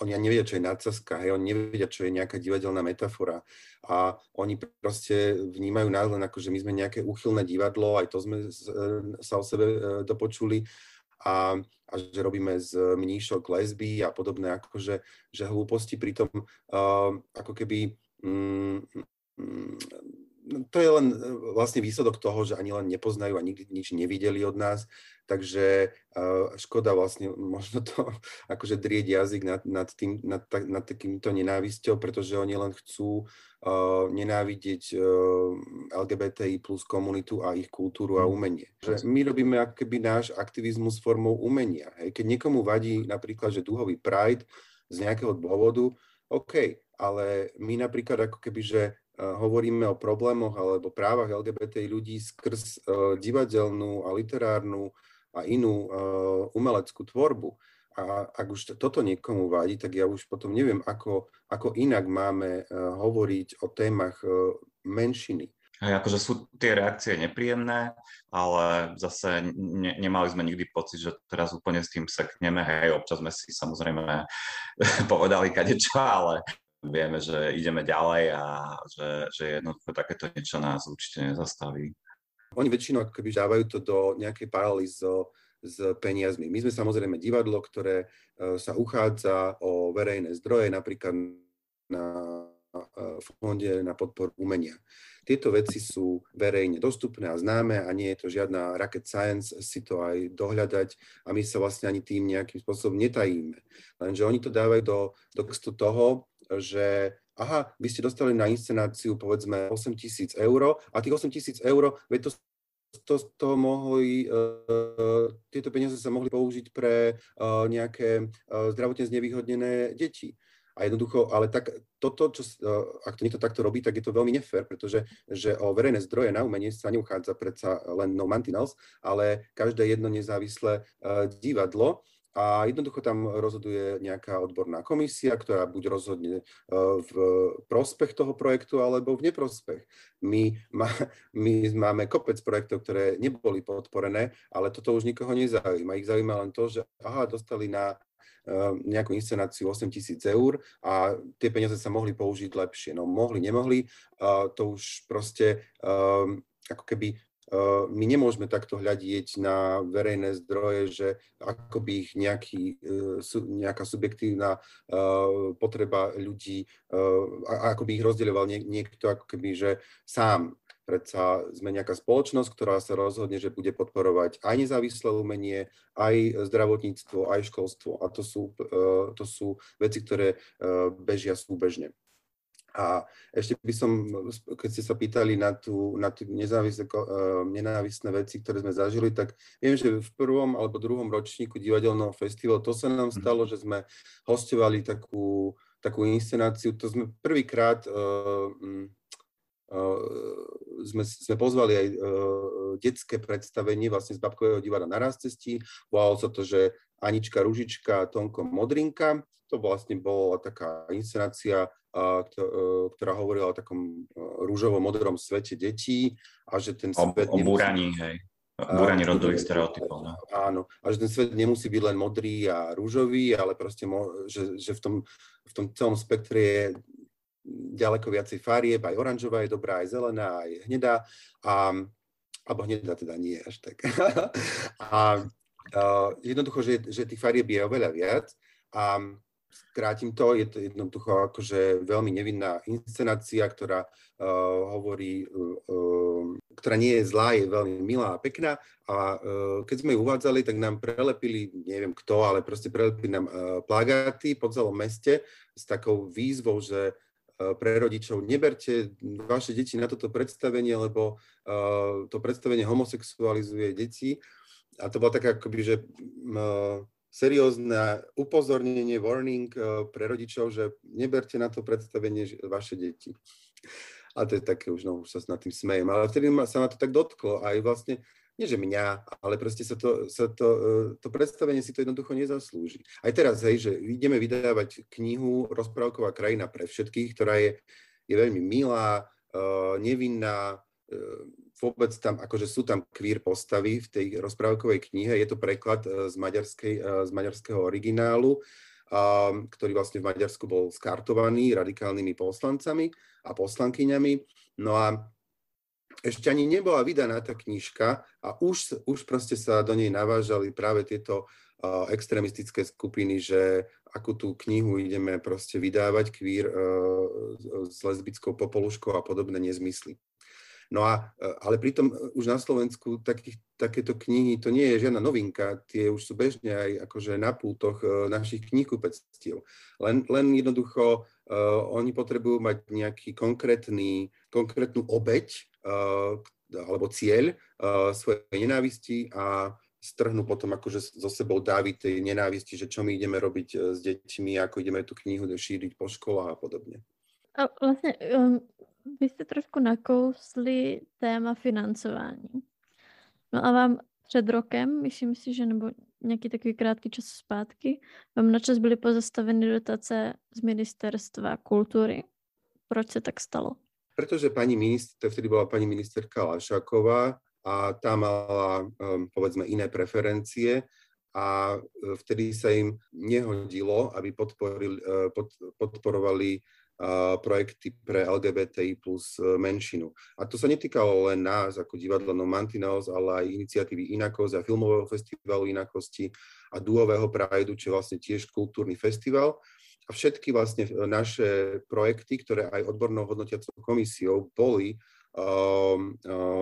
oni ani nevedia, čo je nadsázka, hej, oni nevedia, čo je nejaká divadelná metafora a oni proste vnímajú nás len ako, že my sme nejaké úchylné divadlo, aj to sme sa o sebe uh, dopočuli a, a že robíme z mníšok lesby a podobné akože že hlúposti, pritom uh, ako keby mm, mm, to je len vlastne výsledok toho, že ani len nepoznajú a nikdy nič nevideli od nás, takže uh, škoda vlastne možno to akože drieť jazyk nad, nad, tým, nad, nad takýmto nenávisťou, pretože oni len chcú uh, nenávidieť uh, LGBTI plus komunitu a ich kultúru a mm. umenie. Že my robíme ako keby náš aktivizmus formou umenia. Hej. Keď niekomu vadí napríklad, že duhový pride z nejakého dôvodu, OK, ale my napríklad ako keby, že hovoríme o problémoch alebo právach LGBTI ľudí skrz uh, divadelnú a literárnu a inú uh, umeleckú tvorbu. A ak už toto niekomu vadí, tak ja už potom neviem, ako, ako inak máme uh, hovoriť o témach menšiny. Hej, akože sú tie reakcie nepríjemné, ale zase ne, nemali sme nikdy pocit, že teraz úplne s tým sekneme. Hej, občas sme si samozrejme povedali kadečo, ale vieme, že ideme ďalej a že, že jednoducho takéto niečo nás určite nezastaví. Oni väčšinou akoby dávajú to do nejakej paralely so, s peniazmi. My sme samozrejme divadlo, ktoré uh, sa uchádza o verejné zdroje, napríklad na uh, fonde na podporu umenia. Tieto veci sú verejne dostupné a známe a nie je to žiadna rocket science si to aj dohľadať a my sa vlastne ani tým nejakým spôsobom netajíme. Lenže oni to dávajú do, do toho, že aha, vy ste dostali na inscenáciu povedzme 8 tisíc eur a tých 8 tisíc eur, veď to to, to mohli, uh, tieto peniaze sa mohli použiť pre uh, nejaké uh, zdravotne znevýhodnené deti. A jednoducho, ale tak toto, čo, ak to niekto takto robí, tak je to veľmi nefér, pretože že o verejné zdroje na umenie sa neuchádza predsa len no mantinels, ale každé jedno nezávislé divadlo a jednoducho tam rozhoduje nejaká odborná komisia, ktorá buď rozhodne e, v prospech toho projektu alebo v neprospech. My, má, my máme kopec projektov, ktoré neboli podporené, ale toto už nikoho nezaujíma. Ich zaujíma len to, že aha, dostali na e, nejakú inscenáciu 8 tisíc eur a tie peniaze sa mohli použiť lepšie. No mohli, nemohli, to už proste um, ako keby my nemôžeme takto hľadieť na verejné zdroje, že ako by ich nejaký, eh, nejaká subjektívna eh, potreba ľudí, ako by ich rozdeľoval niekto ako že sám. Predsa sme nejaká spoločnosť, ktorá sa rozhodne, že bude podporovať aj nezávislé umenie, aj zdravotníctvo, aj školstvo. A to sú, to sú veci, ktoré bežia súbežne. A ešte by som, keď ste sa pýtali na, tú, na tú nezávislé, uh, nenávisné veci, ktoré sme zažili, tak viem, že v prvom alebo druhom ročníku divadelného festivalu to sa nám mhm. stalo, že sme hostovali takú, takú inscenáciu. To sme prvýkrát uh, uh, sme, sme pozvali aj uh, detské predstavenie vlastne z Babkového divadla na cestí. Volalo sa to, že Anička Ružička, Tonko Modrinka. To vlastne bola taká inscenácia a, e, ktorá hovorila o takom e, rúžovo-modrom svete detí a že ten svet... O, o búraní, hej. Búranie rodových stereotypov. No. Áno, a že ten svet nemusí byť len modrý a rúžový, ale proste, mo, že, že v, tom, v tom celom spektre je ďaleko viacej farieb, aj oranžová je dobrá, aj zelená, aj hnedá. A, alebo hnedá teda nie až tak. a, a jednoducho, že, že tých farieb je oveľa viac. A skrátim to, je to jednoducho akože veľmi nevinná inscenácia, ktorá uh, hovorí, uh, ktorá nie je zlá, je veľmi milá a pekná a uh, keď sme ju uvádzali, tak nám prelepili, neviem kto, ale proste prelepili nám uh, plagáty po celom meste s takou výzvou, že pre rodičov, neberte vaše deti na toto predstavenie, lebo uh, to predstavenie homosexualizuje deti. A to bola taká akoby, že uh, seriózne upozornenie, warning eh, pre rodičov, že neberte na to predstavenie vaše deti. A to je také, už, no, už sa nad tým smejem. Ale vtedy sa ma to tak dotklo aj vlastne, nie že mňa, ale proste sa to, sa to, eh, to predstavenie si to jednoducho nezaslúži. Aj teraz, hej, že ideme vydávať knihu Rozprávková krajina pre všetkých, ktorá je, je veľmi milá, uh, nevinná, vôbec tam, akože sú tam queer postavy v tej rozprávkovej knihe, je to preklad e, z, maďarskej, e, z maďarského originálu, ktorý vlastne v Maďarsku bol skartovaný radikálnymi poslancami a poslankyňami. No a ešte ani nebola vydaná tá knižka a už, už proste sa do nej navážali práve tieto uh, extremistické skupiny, že akú tú knihu ideme proste vydávať uh, s lesbickou popoluškou a podobné nezmysly. No a, e, ale pritom e, už na Slovensku takých, takéto knihy, to nie je žiadna novinka, tie už sú bežne aj akože na pultoch e, našich knihkupectiev. Len, len jednoducho uh, oni potrebujú mať nejaký konkrétny, konkrétnu obeď uh, alebo cieľ uh, svojej nenávisti a strhnú potom akože so sebou dávy tej nenávisti, že čo my ideme robiť s deťmi, ako ideme tú knihu šíriť po školách a podobne. A vlastne um, vy jste trošku nakousli téma financování. No a vám před rokem, myslím si, že nebo nějaký takový krátký čas zpátky, vám načas byly pozastaveny dotace z ministerstva kultury. Proč se tak stalo? Pretože pani minister, vtedy bola pani ministerka Lašaková a tá mala, um, povedzme, iné preferencie a uh, vtedy sa im nehodilo, aby pod, podporovali projekty pre LGBTI plus e, menšinu. A to sa netýkalo len nás ako divadlo No Mantinels, ale aj iniciatívy Inakosť a filmového festivalu Inakosti a duového Prideu, čo je vlastne tiež kultúrny festival. A všetky vlastne naše projekty, ktoré aj odbornou hodnotiacou komisiou boli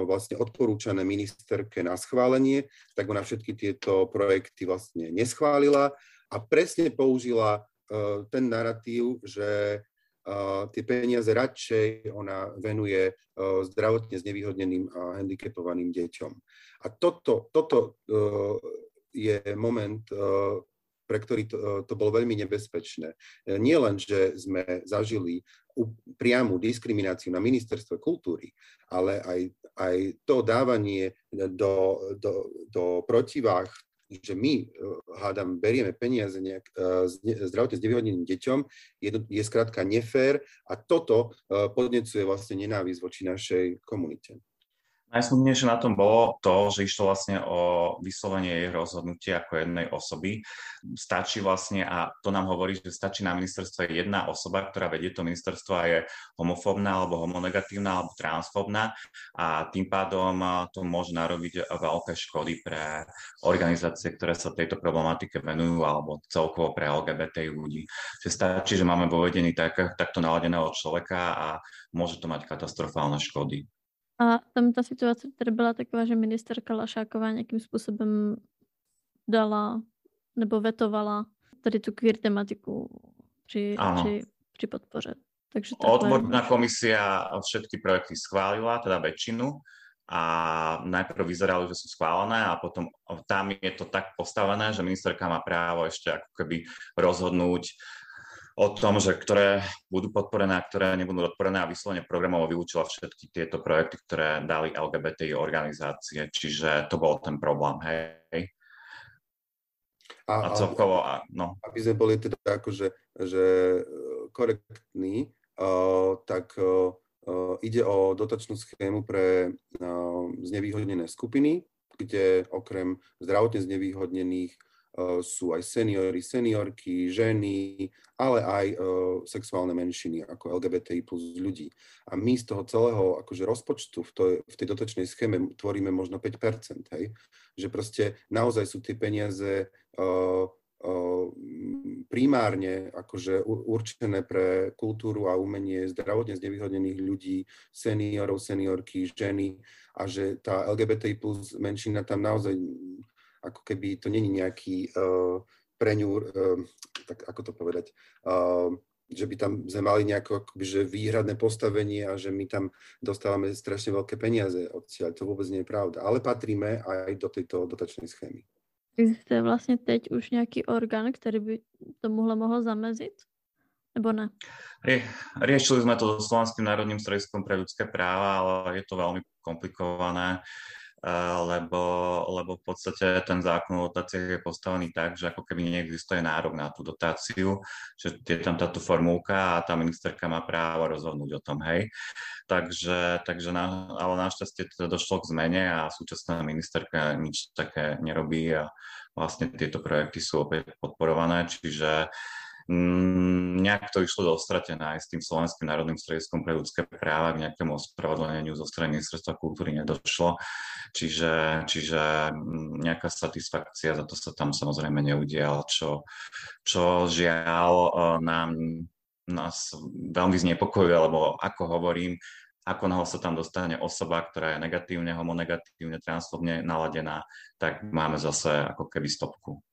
vlastne odporúčané ministerke na schválenie, tak ona všetky tieto projekty vlastne neschválila a presne použila uh, ten narratív, že tie peniaze radšej ona venuje zdravotne znevýhodneným a handicapovaným deťom. A toto, toto je moment, pre ktorý to, to bolo veľmi nebezpečné. Nie len, že sme zažili priamu diskrimináciu na ministerstve kultúry, ale aj, aj to dávanie do, do, do protiváh že my, eh, hádam, berieme peniaze nejak, eh, zdravotne znevýhodneným deťom, je, je skrátka nefér a toto eh, podnecuje vlastne nenávisť voči našej komunite. Najsmutnejšie na tom bolo to, že išlo vlastne o vyslovenie jej rozhodnutia ako jednej osoby. Stačí vlastne, a to nám hovorí, že stačí na ministerstve jedna osoba, ktorá vedie to ministerstvo a je homofóbna alebo homonegatívna alebo transfóbna a tým pádom to môže narobiť veľké škody pre organizácie, ktoré sa tejto problematike venujú alebo celkovo pre LGBT ľudí. Že stačí, že máme vo vedení tak, takto naladeného človeka a môže to mať katastrofálne škody. A tam ta situace teda byla taková, že ministerka Lašáková nějakým způsobem dala nebo vetovala tady tu queer tematiku při, při, při podpoře. Takže Odborná komisia všetky projekty schválila, teda väčšinu, a najprv vyzerali, že sú schválené a potom tam je to tak postavené, že ministerka má právo ešte ako keby rozhodnúť, o tom, že ktoré budú podporené a ktoré nebudú podporené a vyslovene programovo vylúčila všetky tieto projekty, ktoré dali LGBTI organizácie, čiže to bol ten problém, hej. A, a celkovo, a, no. Aby sme boli teda akože že e, korektní, uh, tak uh, ide o dotačnú schému pre uh, znevýhodnené skupiny, kde okrem zdravotne znevýhodnených sú aj seniory, seniorky, ženy, ale aj sexuálne menšiny ako LGBTI plus ľudí. A my z toho celého akože rozpočtu v, to, v tej dotačnej schéme tvoríme možno 5%, hej? Že proste naozaj sú tie peniaze primárne akože určené pre kultúru a umenie zdravotne znevýhodnených ľudí, seniorov, seniorky, ženy a že tá LGBTI plus menšina tam naozaj ako keby to není nejaký uh, preňúr, uh, tak ako to povedať, uh, že by tam sme mali nejaké akoby, že výhradné postavenie a že my tam dostávame strašne veľké peniaze odtiaľ. To vôbec nie je pravda. Ale patríme aj do tejto dotačnej schémy. Existuje vlastně teď už nějaký orgán, který by tomuhle mohl zamezit? Nebo ne? Rie, riešili sme to so Slovenským národným strediskom pre ľudské práva, ale je to veľmi komplikované, lebo, lebo v podstate ten zákon o dotáciách je postavený tak, že ako keby neexistuje nárok na tú dotáciu, že je tam táto formulka a tá ministerka má právo rozhodnúť o tom, hej. Takže, takže na, ale našťastie teda došlo k zmene a súčasná ministerka nič také nerobí a vlastne tieto projekty sú opäť podporované, čiže mm, nejak to išlo do stratená aj s tým Slovenským národným strediskom pre ľudské práva, k nejakému ospravedlneniu zo strany ministerstva kultúry nedošlo. Čiže, čiže mm, nejaká satisfakcia za to sa tam samozrejme neudial, čo, čo žiaľ e, nám nás veľmi znepokojuje, lebo ako hovorím, ako náhle sa tam dostane osoba, ktorá je negatívne, homonegatívne, transfobne naladená, tak máme zase ako keby stopku.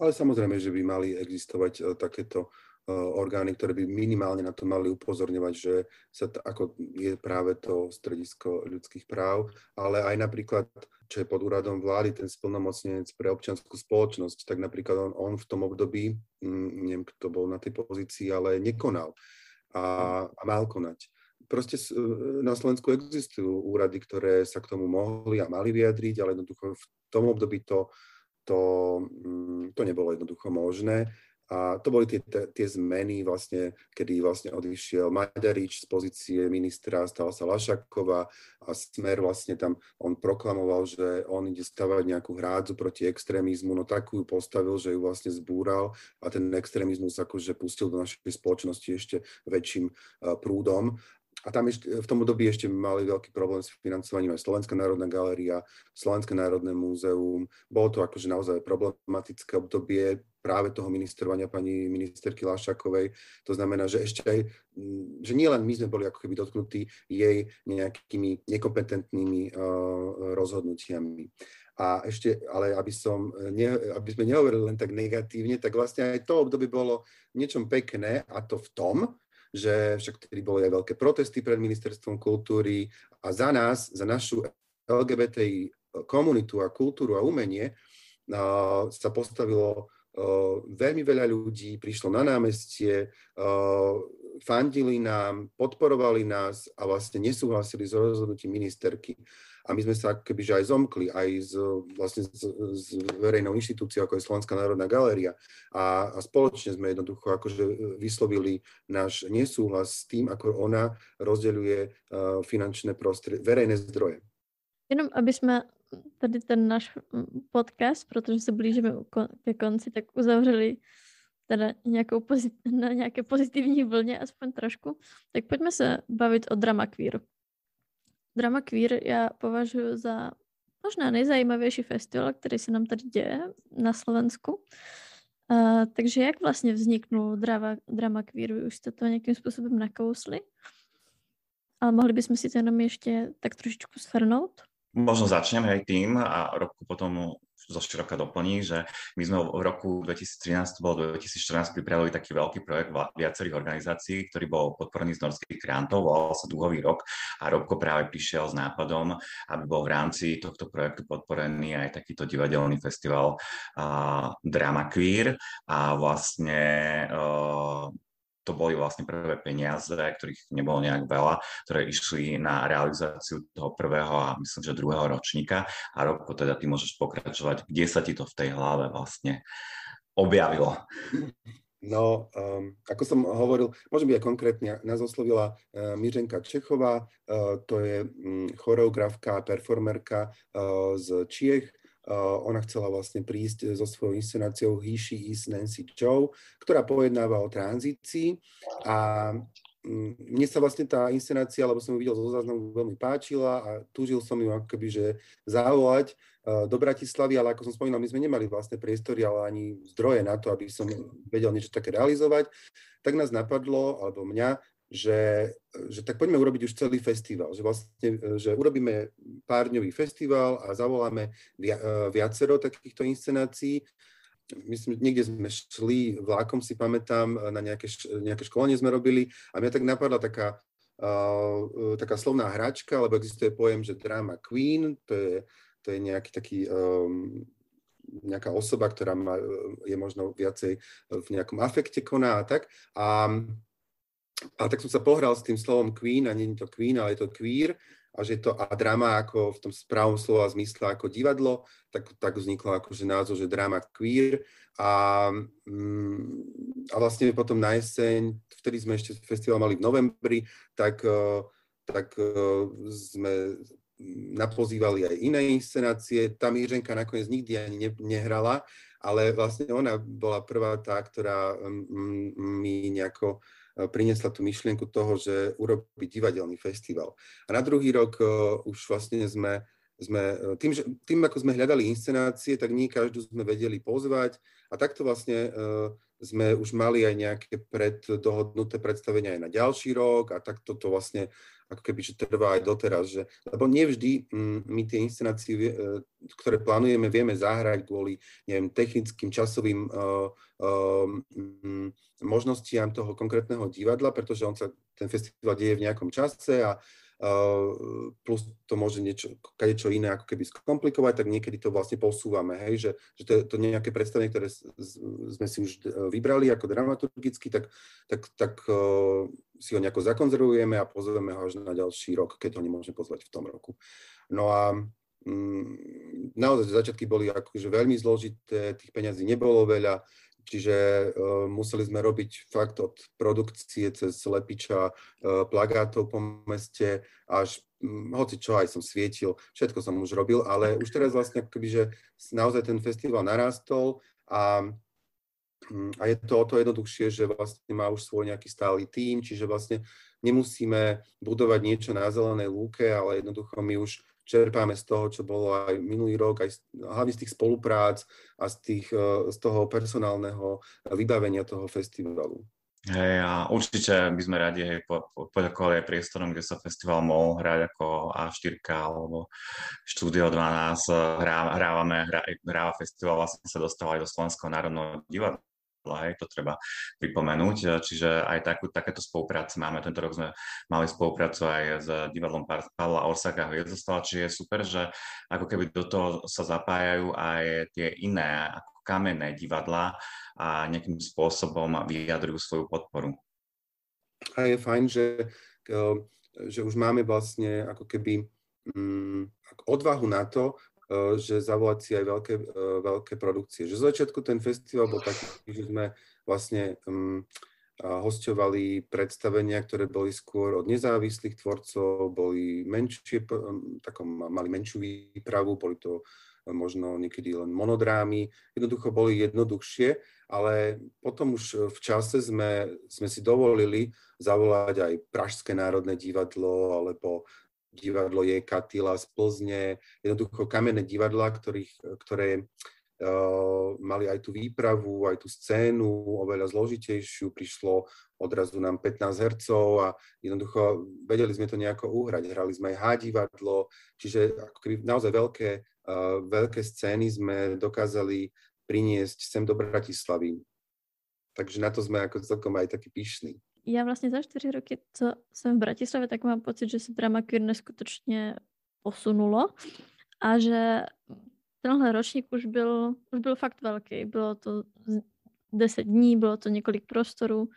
Ale samozrejme, že by mali existovať uh, takéto uh, orgány, ktoré by minimálne na to mali upozorňovať, že sa t- ako je práve to stredisko ľudských práv, ale aj napríklad, čo je pod úradom vlády, ten splnomocnenec pre občianskú spoločnosť, tak napríklad on, on v tom období, mm, neviem, kto bol na tej pozícii, ale nekonal a, a mal konať. Proste na Slovensku existujú úrady, ktoré sa k tomu mohli a mali vyjadriť, ale jednoducho v tom období to, to, mm, to nebolo jednoducho možné. A to boli tie, tie zmeny vlastne, kedy vlastne odišiel Maďarič z pozície ministra, stala sa Lašaková a Smer vlastne tam, on proklamoval, že on ide stavať nejakú hrádzu proti extrémizmu, no takú ju postavil, že ju vlastne zbúral a ten extrémizmus akože pustil do našej spoločnosti ešte väčším prúdom a tam ešte, v tom období ešte mali veľký problém s financovaním aj Slovenská národná galéria, Slovenské národné múzeum. Bolo to akože naozaj problematické obdobie práve toho ministerovania pani ministerky Lášakovej. To znamená, že ešte aj, mm, že nielen my sme boli ako keby dotknutí jej nejakými nekompetentnými uh, rozhodnutiami. A ešte, ale aby, som, ne, aby sme nehovorili len tak negatívne, tak vlastne aj to obdobie bolo niečom pekné a to v tom, že však tedy boli aj veľké protesty pred ministerstvom kultúry a za nás, za našu LGBTI komunitu a kultúru a umenie sa postavilo veľmi veľa ľudí, prišlo na námestie, fandili nám, podporovali nás a vlastne nesúhlasili s rozhodnutím ministerky a my sme sa kebyže aj zomkli aj z, vlastne z, z verejnou inštitúciou, ako je Slovenská národná galéria a, a spoločne sme jednoducho akože vyslovili náš nesúhlas s tým, ako ona rozdeľuje uh, finančné prostredie, verejné zdroje. Jenom aby jsme tady ten náš podcast, protože se blížíme ke konci, tak uzavřeli teda nějakou pozit- na nějaké pozitivní vlně, aspoň trošku, tak pojďme se bavit o drama queer. Drama Queer já považuji za možná nejzajímavější festival, který se nám tady děje na Slovensku. Uh, takže jak vlastně vzniknul drama, drama Queer? Už jste to nějakým způsobem nakousli? Ale mohli bychom si to jenom ještě tak trošičku shrnout? Možno začnem aj tým a roku potom zo široka doplní, že my sme v roku 2013, to bolo 2014, pripravili taký veľký projekt viacerých organizácií, ktorý bol podporený z norských grantov, volal sa Dúhový rok a Robko práve prišiel s nápadom, aby bol v rámci tohto projektu podporený aj takýto divadelný festival uh, Drama Queer. A vlastne uh, to boli vlastne prvé peniaze, ktorých nebolo nejak veľa, ktoré išli na realizáciu toho prvého a myslím, že druhého ročníka. A Robko, teda ty môžeš pokračovať, kde sa ti to v tej hlave vlastne objavilo? No, um, ako som hovoril, môžem byť aj konkrétne, nás oslovila uh, Miřenka Čechová, uh, to je um, choreografka, performerka uh, z Čiech, ona chcela vlastne prísť so svojou inscenáciou He, She Is Nancy Joe, ktorá pojednáva o tranzícii a um, mne sa vlastne tá inscenácia, lebo som ju videl zo záznamu, veľmi páčila a túžil som ju ako keby, že zavolať uh, do Bratislavy, ale ako som spomínal, my sme nemali vlastné priestory, ale ani zdroje na to, aby som vedel niečo také realizovať. Tak nás napadlo, alebo mňa, že, že tak poďme urobiť už celý festival, že vlastne, že urobíme párňový festival a zavoláme via, viacero takýchto inscenácií. Myslím, niekde sme šli vlákom, si pamätám, na nejaké, nejaké školenie sme robili a mňa tak napadla taká, uh, taká slovná hračka, lebo existuje pojem, že drama queen, to je, to je nejaký taký um, nejaká osoba, ktorá má, je možno viacej v nejakom afekte koná a tak. A a tak som sa pohral s tým slovom queen, a nie je to queen, ale je to queer, a že to a drama ako v tom správnom slova zmysle ako divadlo, tak, tak vzniklo akože názov, že drama queer a, mm, a vlastne potom na jeseň, vtedy sme ešte festival mali v novembri, tak, e, tak e, sme napozývali aj iné inscenácie. Tá Mířenka nakoniec nikdy ani ne, nehrala, ale vlastne ona bola prvá tá, ktorá mi nejako E, priniesla tú myšlienku toho, že urobiť divadelný festival. A na druhý rok e, už vlastne sme, sme e, tým, že, tým, ako sme hľadali inscenácie, tak nie každú sme vedeli pozvať a takto vlastne sme už mali aj nejaké preddohodnuté predstavenia aj na ďalší rok a takto to vlastne ako keby, že trvá aj doteraz, že, lebo nevždy mm, my tie inscenácie, ktoré plánujeme, vieme zahrať kvôli, neviem, technickým, časovým uh, uh, možnostiam toho konkrétneho divadla, pretože on sa, ten festival deje v nejakom čase a Uh, plus to môže niečo, čo iné ako keby skomplikovať, tak niekedy to vlastne posúvame, hej, že, že to, to nejaké predstavenie, ktoré sme si už vybrali ako dramaturgicky, tak, tak, tak uh, si ho nejako zakonzervujeme a pozveme ho až na ďalší rok, keď ho nemôžeme pozvať v tom roku. No a mm, naozaj začiatky boli akože veľmi zložité, tých peňazí nebolo veľa, Čiže uh, museli sme robiť fakt od produkcie cez lepiča, uh, plagátov po meste, až um, hoci čo aj som svietil, všetko som už robil, ale už teraz vlastne akoby, že naozaj ten festival narastol a um, a je to o to jednoduchšie, že vlastne má už svoj nejaký stály tím, čiže vlastne nemusíme budovať niečo na zelenej lúke, ale jednoducho my už čerpáme z toho, čo bolo aj minulý rok, aj z, hlavne z tých spoluprác a z, tých, e, z toho personálneho vybavenia toho festivalu. Hej, a určite by sme radi hej, po, po, poďakovali aj priestorom, kde sa festival mohol hrať ako A4 alebo Štúdio 12. Hrá, hrávame, hrá, hráva festival, vlastne sa dostal aj do Slovenského národného divadla hej, to treba pripomenúť. Čiže aj takú, takéto spolupráce máme. Tento rok sme mali spoluprácu aj s divadlom Pavla Orsaka Hviezdostava, čiže je super, že ako keby do toho sa zapájajú aj tie iné, ako kamenné divadla a nejakým spôsobom vyjadrujú svoju podporu. A je fajn, že, že už máme vlastne ako keby mm, odvahu na to, že zavolať si aj veľké, eh, veľké produkcie. Že z začiatku ten festival bol taký, že sme vlastne um, hostovali predstavenia, ktoré boli skôr od nezávislých tvorcov, boli menšie, takom, mali menšiu výpravu, boli to eh, možno niekedy len monodrámy, jednoducho boli jednoduchšie, ale potom už v čase sme, sme si dovolili zavolať aj Pražské národné divadlo alebo divadlo je Katila z Plzne, jednoducho kamenné divadla, ktorých, ktoré uh, mali aj tú výpravu, aj tú scénu oveľa zložitejšiu, prišlo odrazu nám 15 hercov a jednoducho vedeli sme to nejako uhrať. Hrali sme aj H divadlo, čiže naozaj veľké, uh, veľké scény sme dokázali priniesť sem do Bratislavy. Takže na to sme ako celkom aj taký pyšní já vlastně za čtyři roky, co jsem v Bratislavě, tak mám pocit, že se drama queer neskutečně posunulo a že tenhle ročník už byl, už byl fakt velký. Bylo to 10 dní, bylo to několik prostorů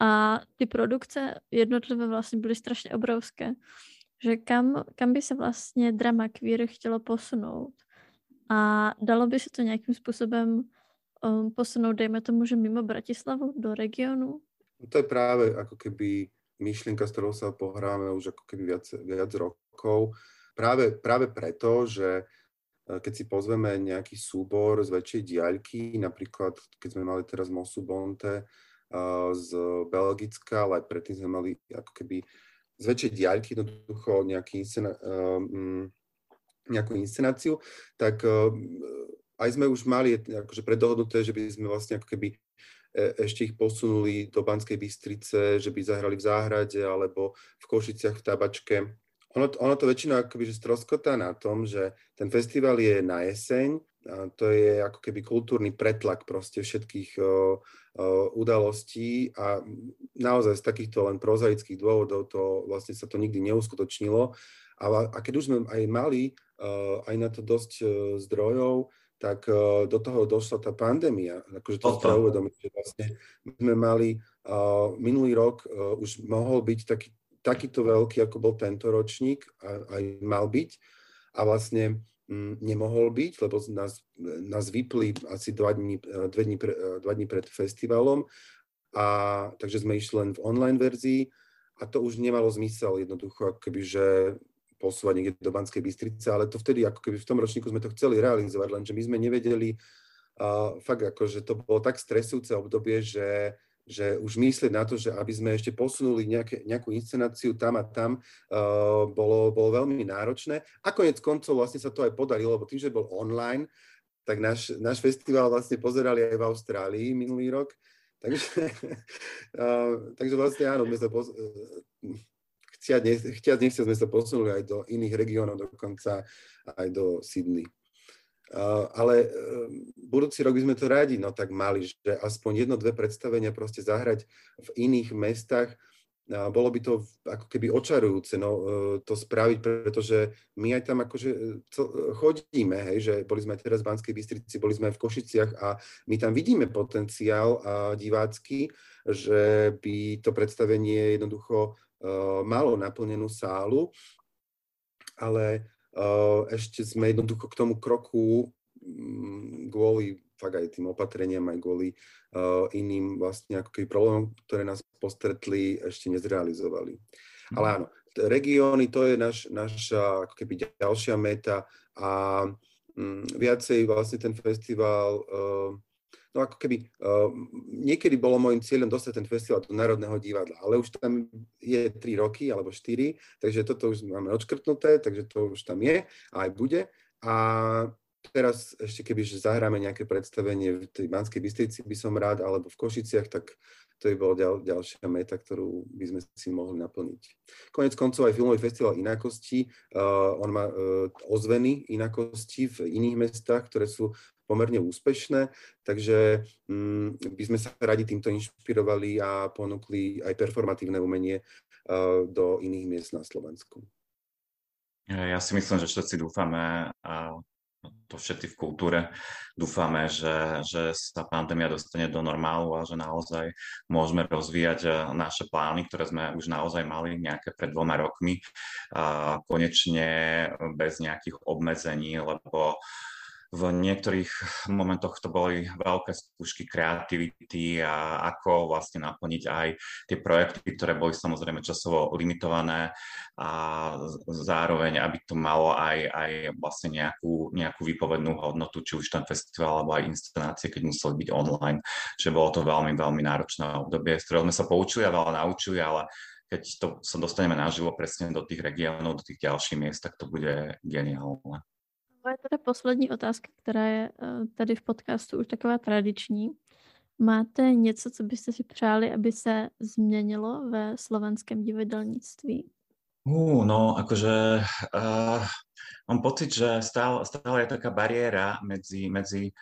a ty produkce jednotlivé vlastně byly strašně obrovské. Že kam, kam by se vlastně drama queer chtělo posunout a dalo by se to nějakým způsobem um, posunout, dejme tomu, že mimo Bratislavu do regionu? No to je práve ako keby myšlienka, s ktorou sa pohráme už ako keby viac, viac rokov. Práve, práve preto, že e, keď si pozveme nejaký súbor z väčšej diaľky, napríklad keď sme mali teraz Mosu Bonte z Belgicka, ale aj predtým sme mali ako keby z väčšej diaľky jednoducho nejaký inscena, um, nejakú inscenáciu, tak aj sme už mali akože predohodnuté, že by sme vlastne ako keby e, ešte ich posunuli do Banskej Bystrice, že by zahrali v záhrade alebo v Košiciach v Tabačke. Ono, ono to väčšinou akoby, že stroskotá na tom, že ten festival je na jeseň, a to je ako keby kultúrny pretlak proste všetkých o, udalostí a naozaj z takýchto len prozaických dôvodov to vlastne sa to nikdy neuskutočnilo. A, a keď už sme aj mali aj na to dosť zdrojov, tak uh, do toho došla tá pandémia. Akože to treba uvedomiť, že vlastne sme mali uh, minulý rok uh, už mohol byť taký, takýto veľký, ako bol tento ročník a aj mal byť. A vlastne Mm, nemohol byť, lebo nás, nás vypli asi dva dní, dve dní, pre, dva dní pred festivalom, a, takže sme išli len v online verzii a to už nemalo zmysel jednoducho, ako keby, že posúvať niekde do Banskej Bystrice, ale to vtedy, ako keby v tom ročníku sme to chceli realizovať, lenže my sme nevedeli, uh, fakt ako, že to bolo tak stresujúce obdobie, že že už myslieť na to, že aby sme ešte posunuli nejaké, nejakú inscenáciu tam a tam, uh, bolo, bolo veľmi náročné. A konec koncov vlastne sa to aj podarilo, lebo tým, že bol online, tak náš, náš festival vlastne pozerali aj v Austrálii minulý rok. Takže, uh, takže vlastne áno, sme sa pos- chtiať, nech, chtiať nechciať sme sa posunuli aj do iných regiónov, dokonca aj do Sydney. Ale uh, budúci rok by sme to radi no tak mali, že aspoň jedno, dve predstavenia proste zahrať v iných mestách. Bolo by to ako keby očarujúce no, to spraviť, pretože my aj tam akože chodíme, hej, že boli sme aj teraz v Banskej Bystrici, boli sme aj v Košiciach a my tam vidíme potenciál divácky, že by to predstavenie jednoducho malo naplnenú sálu, ale ešte sme jednoducho k tomu kroku mm, kvôli fakt aj tým opatreniam, aj kvôli uh, iným vlastne ako keby problémom, ktoré nás postretli, ešte nezrealizovali. Mm. Ale áno, regióny, to je naš, naša ako keby ďalšia meta a um, viacej vlastne ten festival no ako keby uh, niekedy bolo môjim cieľom dostať ten festival do Národného divadla, ale už tam je 3 roky alebo 4, takže toto už máme odškrtnuté, takže to už tam je a aj bude. A teraz ešte keby, že zahráme nejaké predstavenie v tej Banskej Bystrici by som rád, alebo v Košiciach, tak to by bola ďal, ďalšia meta, ktorú by sme si mohli naplniť. Konec koncov aj filmový festival inakosti, uh, on má uh, ozveny inakosti v iných mestách, ktoré sú pomerne úspešné, takže um, by sme sa radi týmto inšpirovali a ponúkli aj performatívne umenie uh, do iných miest na Slovensku. Ja si myslím, že všetci dúfame to všetci v kultúre. Dúfame, že, že sa pandémia dostane do normálu a že naozaj môžeme rozvíjať eh, naše plány, ktoré sme už naozaj mali nejaké pred dvoma rokmi, a konečne bez nejakých obmedzení, lebo v niektorých momentoch to boli veľké skúšky kreativity a ako vlastne naplniť aj tie projekty, ktoré boli samozrejme časovo limitované a zároveň, aby to malo aj, aj vlastne nejakú, nejakú výpovednú hodnotu, či už ten festival alebo aj inscenácie, keď museli byť online. Čiže bolo to veľmi, veľmi náročné obdobie, z ktorého sme sa poučili a veľa naučili, ale keď to sa dostaneme naživo presne do tých regiónov, do tých ďalších miest, tak to bude geniálne. Moje teda poslední otázka, která je eh, tady v podcastu už taková tradiční. Máte něco, co byste si přáli, aby se změnilo ve slovenském divadelníctví? Uh, no, akože uh, mám pocit, že stále, stále je taká bariéra medzi, medzi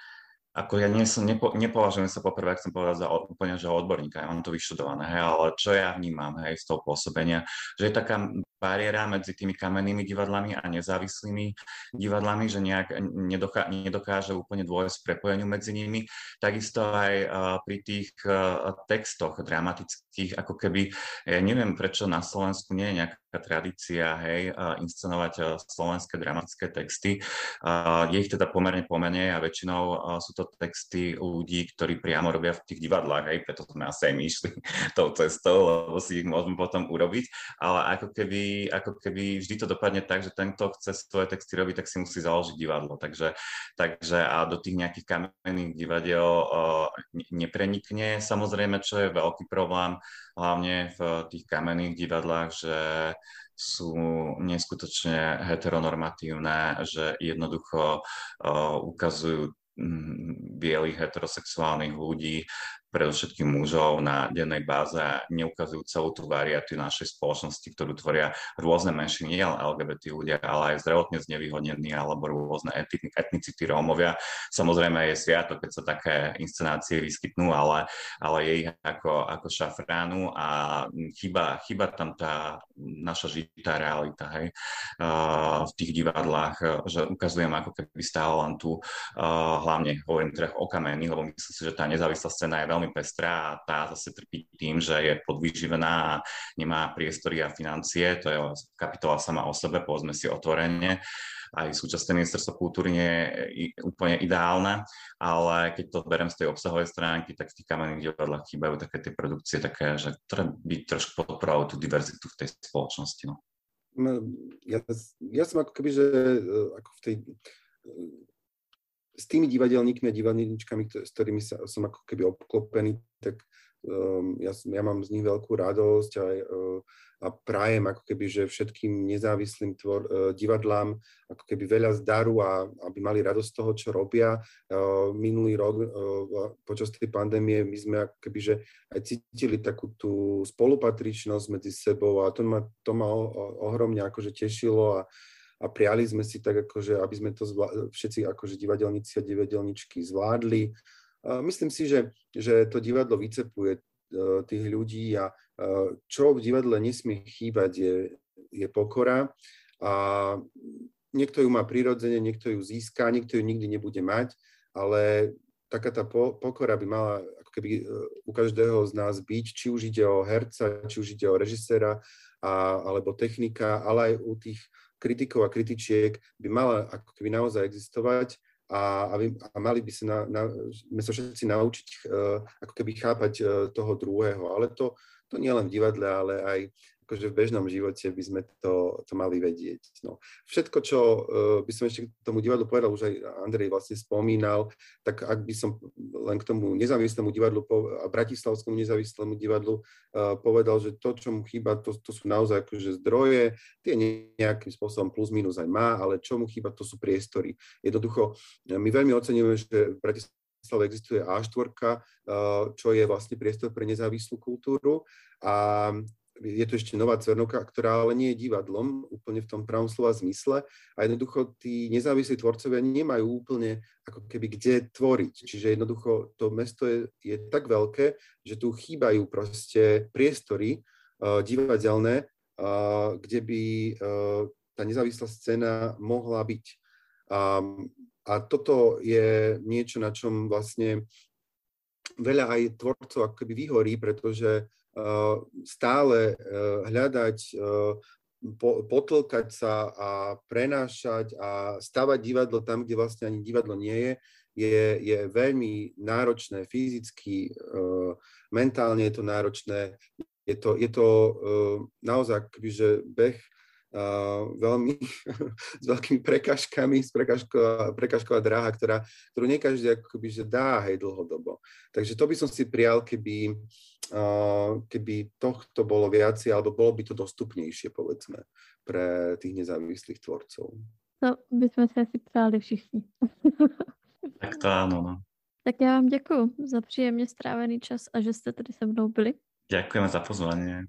ako ja nie som, nepo, nepovažujem sa poprvé, ak som povedal, za úplne že odborníka, ja mám to vyštudované, hej, ale čo ja vnímam hej, z toho pôsobenia, že je taká bariéra medzi tými kamennými divadlami a nezávislými divadlami, že nejak nedoká, nedokáže úplne dôjsť prepojeniu medzi nimi. Takisto aj uh, pri tých uh, textoch dramatických, ako keby, ja neviem, prečo na Slovensku nie je nejaká tradícia, hej, inscenovať slovenské dramatické texty. Je ich teda pomerne pomenej a väčšinou sú to texty ľudí, ktorí priamo robia v tých divadlách, hej, preto sme asi aj my išli tou cestou, lebo si ich môžeme potom urobiť, ale ako keby, ako keby vždy to dopadne tak, že ten, kto chce svoje texty robiť, tak si musí založiť divadlo. Takže, takže a do tých nejakých kamenných divadiel uh, neprenikne. Samozrejme, čo je veľký problém, hlavne v tých kamenných divadlách, že sú neskutočne heteronormatívne, že jednoducho uh, ukazujú bielých heterosexuálnych ľudí predovšetkým mužov na dennej báze a neukazujú celú tú variáciu našej spoločnosti, ktorú tvoria rôzne menšiny, nie len LGBT ľudia, ale aj zdravotne znevýhodnení alebo rôzne etnicity Rómovia. Samozrejme je sviatok, keď sa také inscenácie vyskytnú, ale, ale je ich ako, ako šafránu a chyba, chyba tam tá naša žitá realita hej, v tých divadlách, že ukazujem ako keby stále len tu, hlavne hovorím teda o kameni, lebo myslím si, že tá nezávislá scéna je veľmi veľmi pestrá a tá zase trpí tým, že je podvyživená a nemá priestory a financie. To je kapitola sama o sebe, povedzme si otvorene aj súčasné ministerstvo kultúry nie je úplne ideálne, ale keď to berem z tej obsahovej stránky, tak v tých kamenných divadlách chýbajú také tie produkcie, také, že ktoré by trošku podporovali tú diverzitu v tej spoločnosti. No. no ja, ja som ako keby, že e, ako v tej s tými divadelníkmi a divadelníčkami, s ktorými sa, som ako keby obklopený, tak um, ja, ja mám z nich veľkú radosť a, uh, a prajem ako keby, že všetkým nezávislým tvor, uh, divadlám ako keby veľa zdaru a aby mali radosť z toho, čo robia. Uh, minulý rok uh, počas tej pandémie my sme ako keby, že aj cítili takú tú spolupatričnosť medzi sebou a to ma, to ma ohromne akože tešilo a a priali sme si tak, akože, aby sme to zvlá- všetci akože divadelníci a divadelničky zvládli. Myslím si, že, že to divadlo vycepuje e, tých ľudí a e, čo v divadle nesmie chýbať je, je pokora a niekto ju má prirodzene, niekto ju získa, niekto ju nikdy nebude mať, ale taká tá po, pokora by mala ako keby e, u každého z nás byť, či už ide o herca, či už ide o režiséra alebo technika, ale aj u tých kritikov a kritičiek by mala ako keby naozaj existovať a, a, a mali by sa, na, na, sme sa všetci naučiť uh, ako keby chápať uh, toho druhého. Ale to, to nie len v divadle, ale aj akože v bežnom živote by sme to, to mali vedieť. No. Všetko, čo uh, by som ešte k tomu divadlu povedal, už aj Andrej vlastne spomínal, tak ak by som len k tomu nezávislému divadlu a Bratislavskému nezávislému divadlu uh, povedal, že to, čo mu chýba, to, to sú naozaj akože zdroje, tie nejakým spôsobom plus minus aj má, ale čo mu chýba, to sú priestory. Jednoducho, my veľmi oceňujeme, že v Bratislave existuje A4, čo je vlastne priestor pre nezávislú kultúru a je to ešte nová Cvernovka, ktorá ale nie je divadlom úplne v tom pravom slova zmysle a jednoducho tí nezávislí tvorcovia nemajú úplne ako keby kde tvoriť. Čiže jednoducho to mesto je, je tak veľké, že tu chýbajú proste priestory uh, divadelné, uh, kde by uh, tá nezávislá scéna mohla byť. Um, a toto je niečo, na čom vlastne veľa aj tvorcov ako keby vyhorí, pretože stále eh, hľadať, eh, potlkať sa a prenášať a stavať divadlo tam, kde vlastne ani divadlo nie je, je, je veľmi náročné fyzicky, mentálne je to náročné. Je to, je to naozaj že beh veľmi s veľkými prekažkami, s prekažková, prekažková dráha, ktorá, ktorú nie každý akoby, že dá hej dlhodobo. Takže to by som si prijal, keby, keby tohto bolo viacej, alebo bolo by to dostupnejšie, povedzme, pre tých nezávislých tvorcov. To by sme si asi přáli všichni. tak to áno, no. Tak já vám děkuji za příjemně strávený čas a že jste tady se mnou byli. Ďakujeme za pozvanie.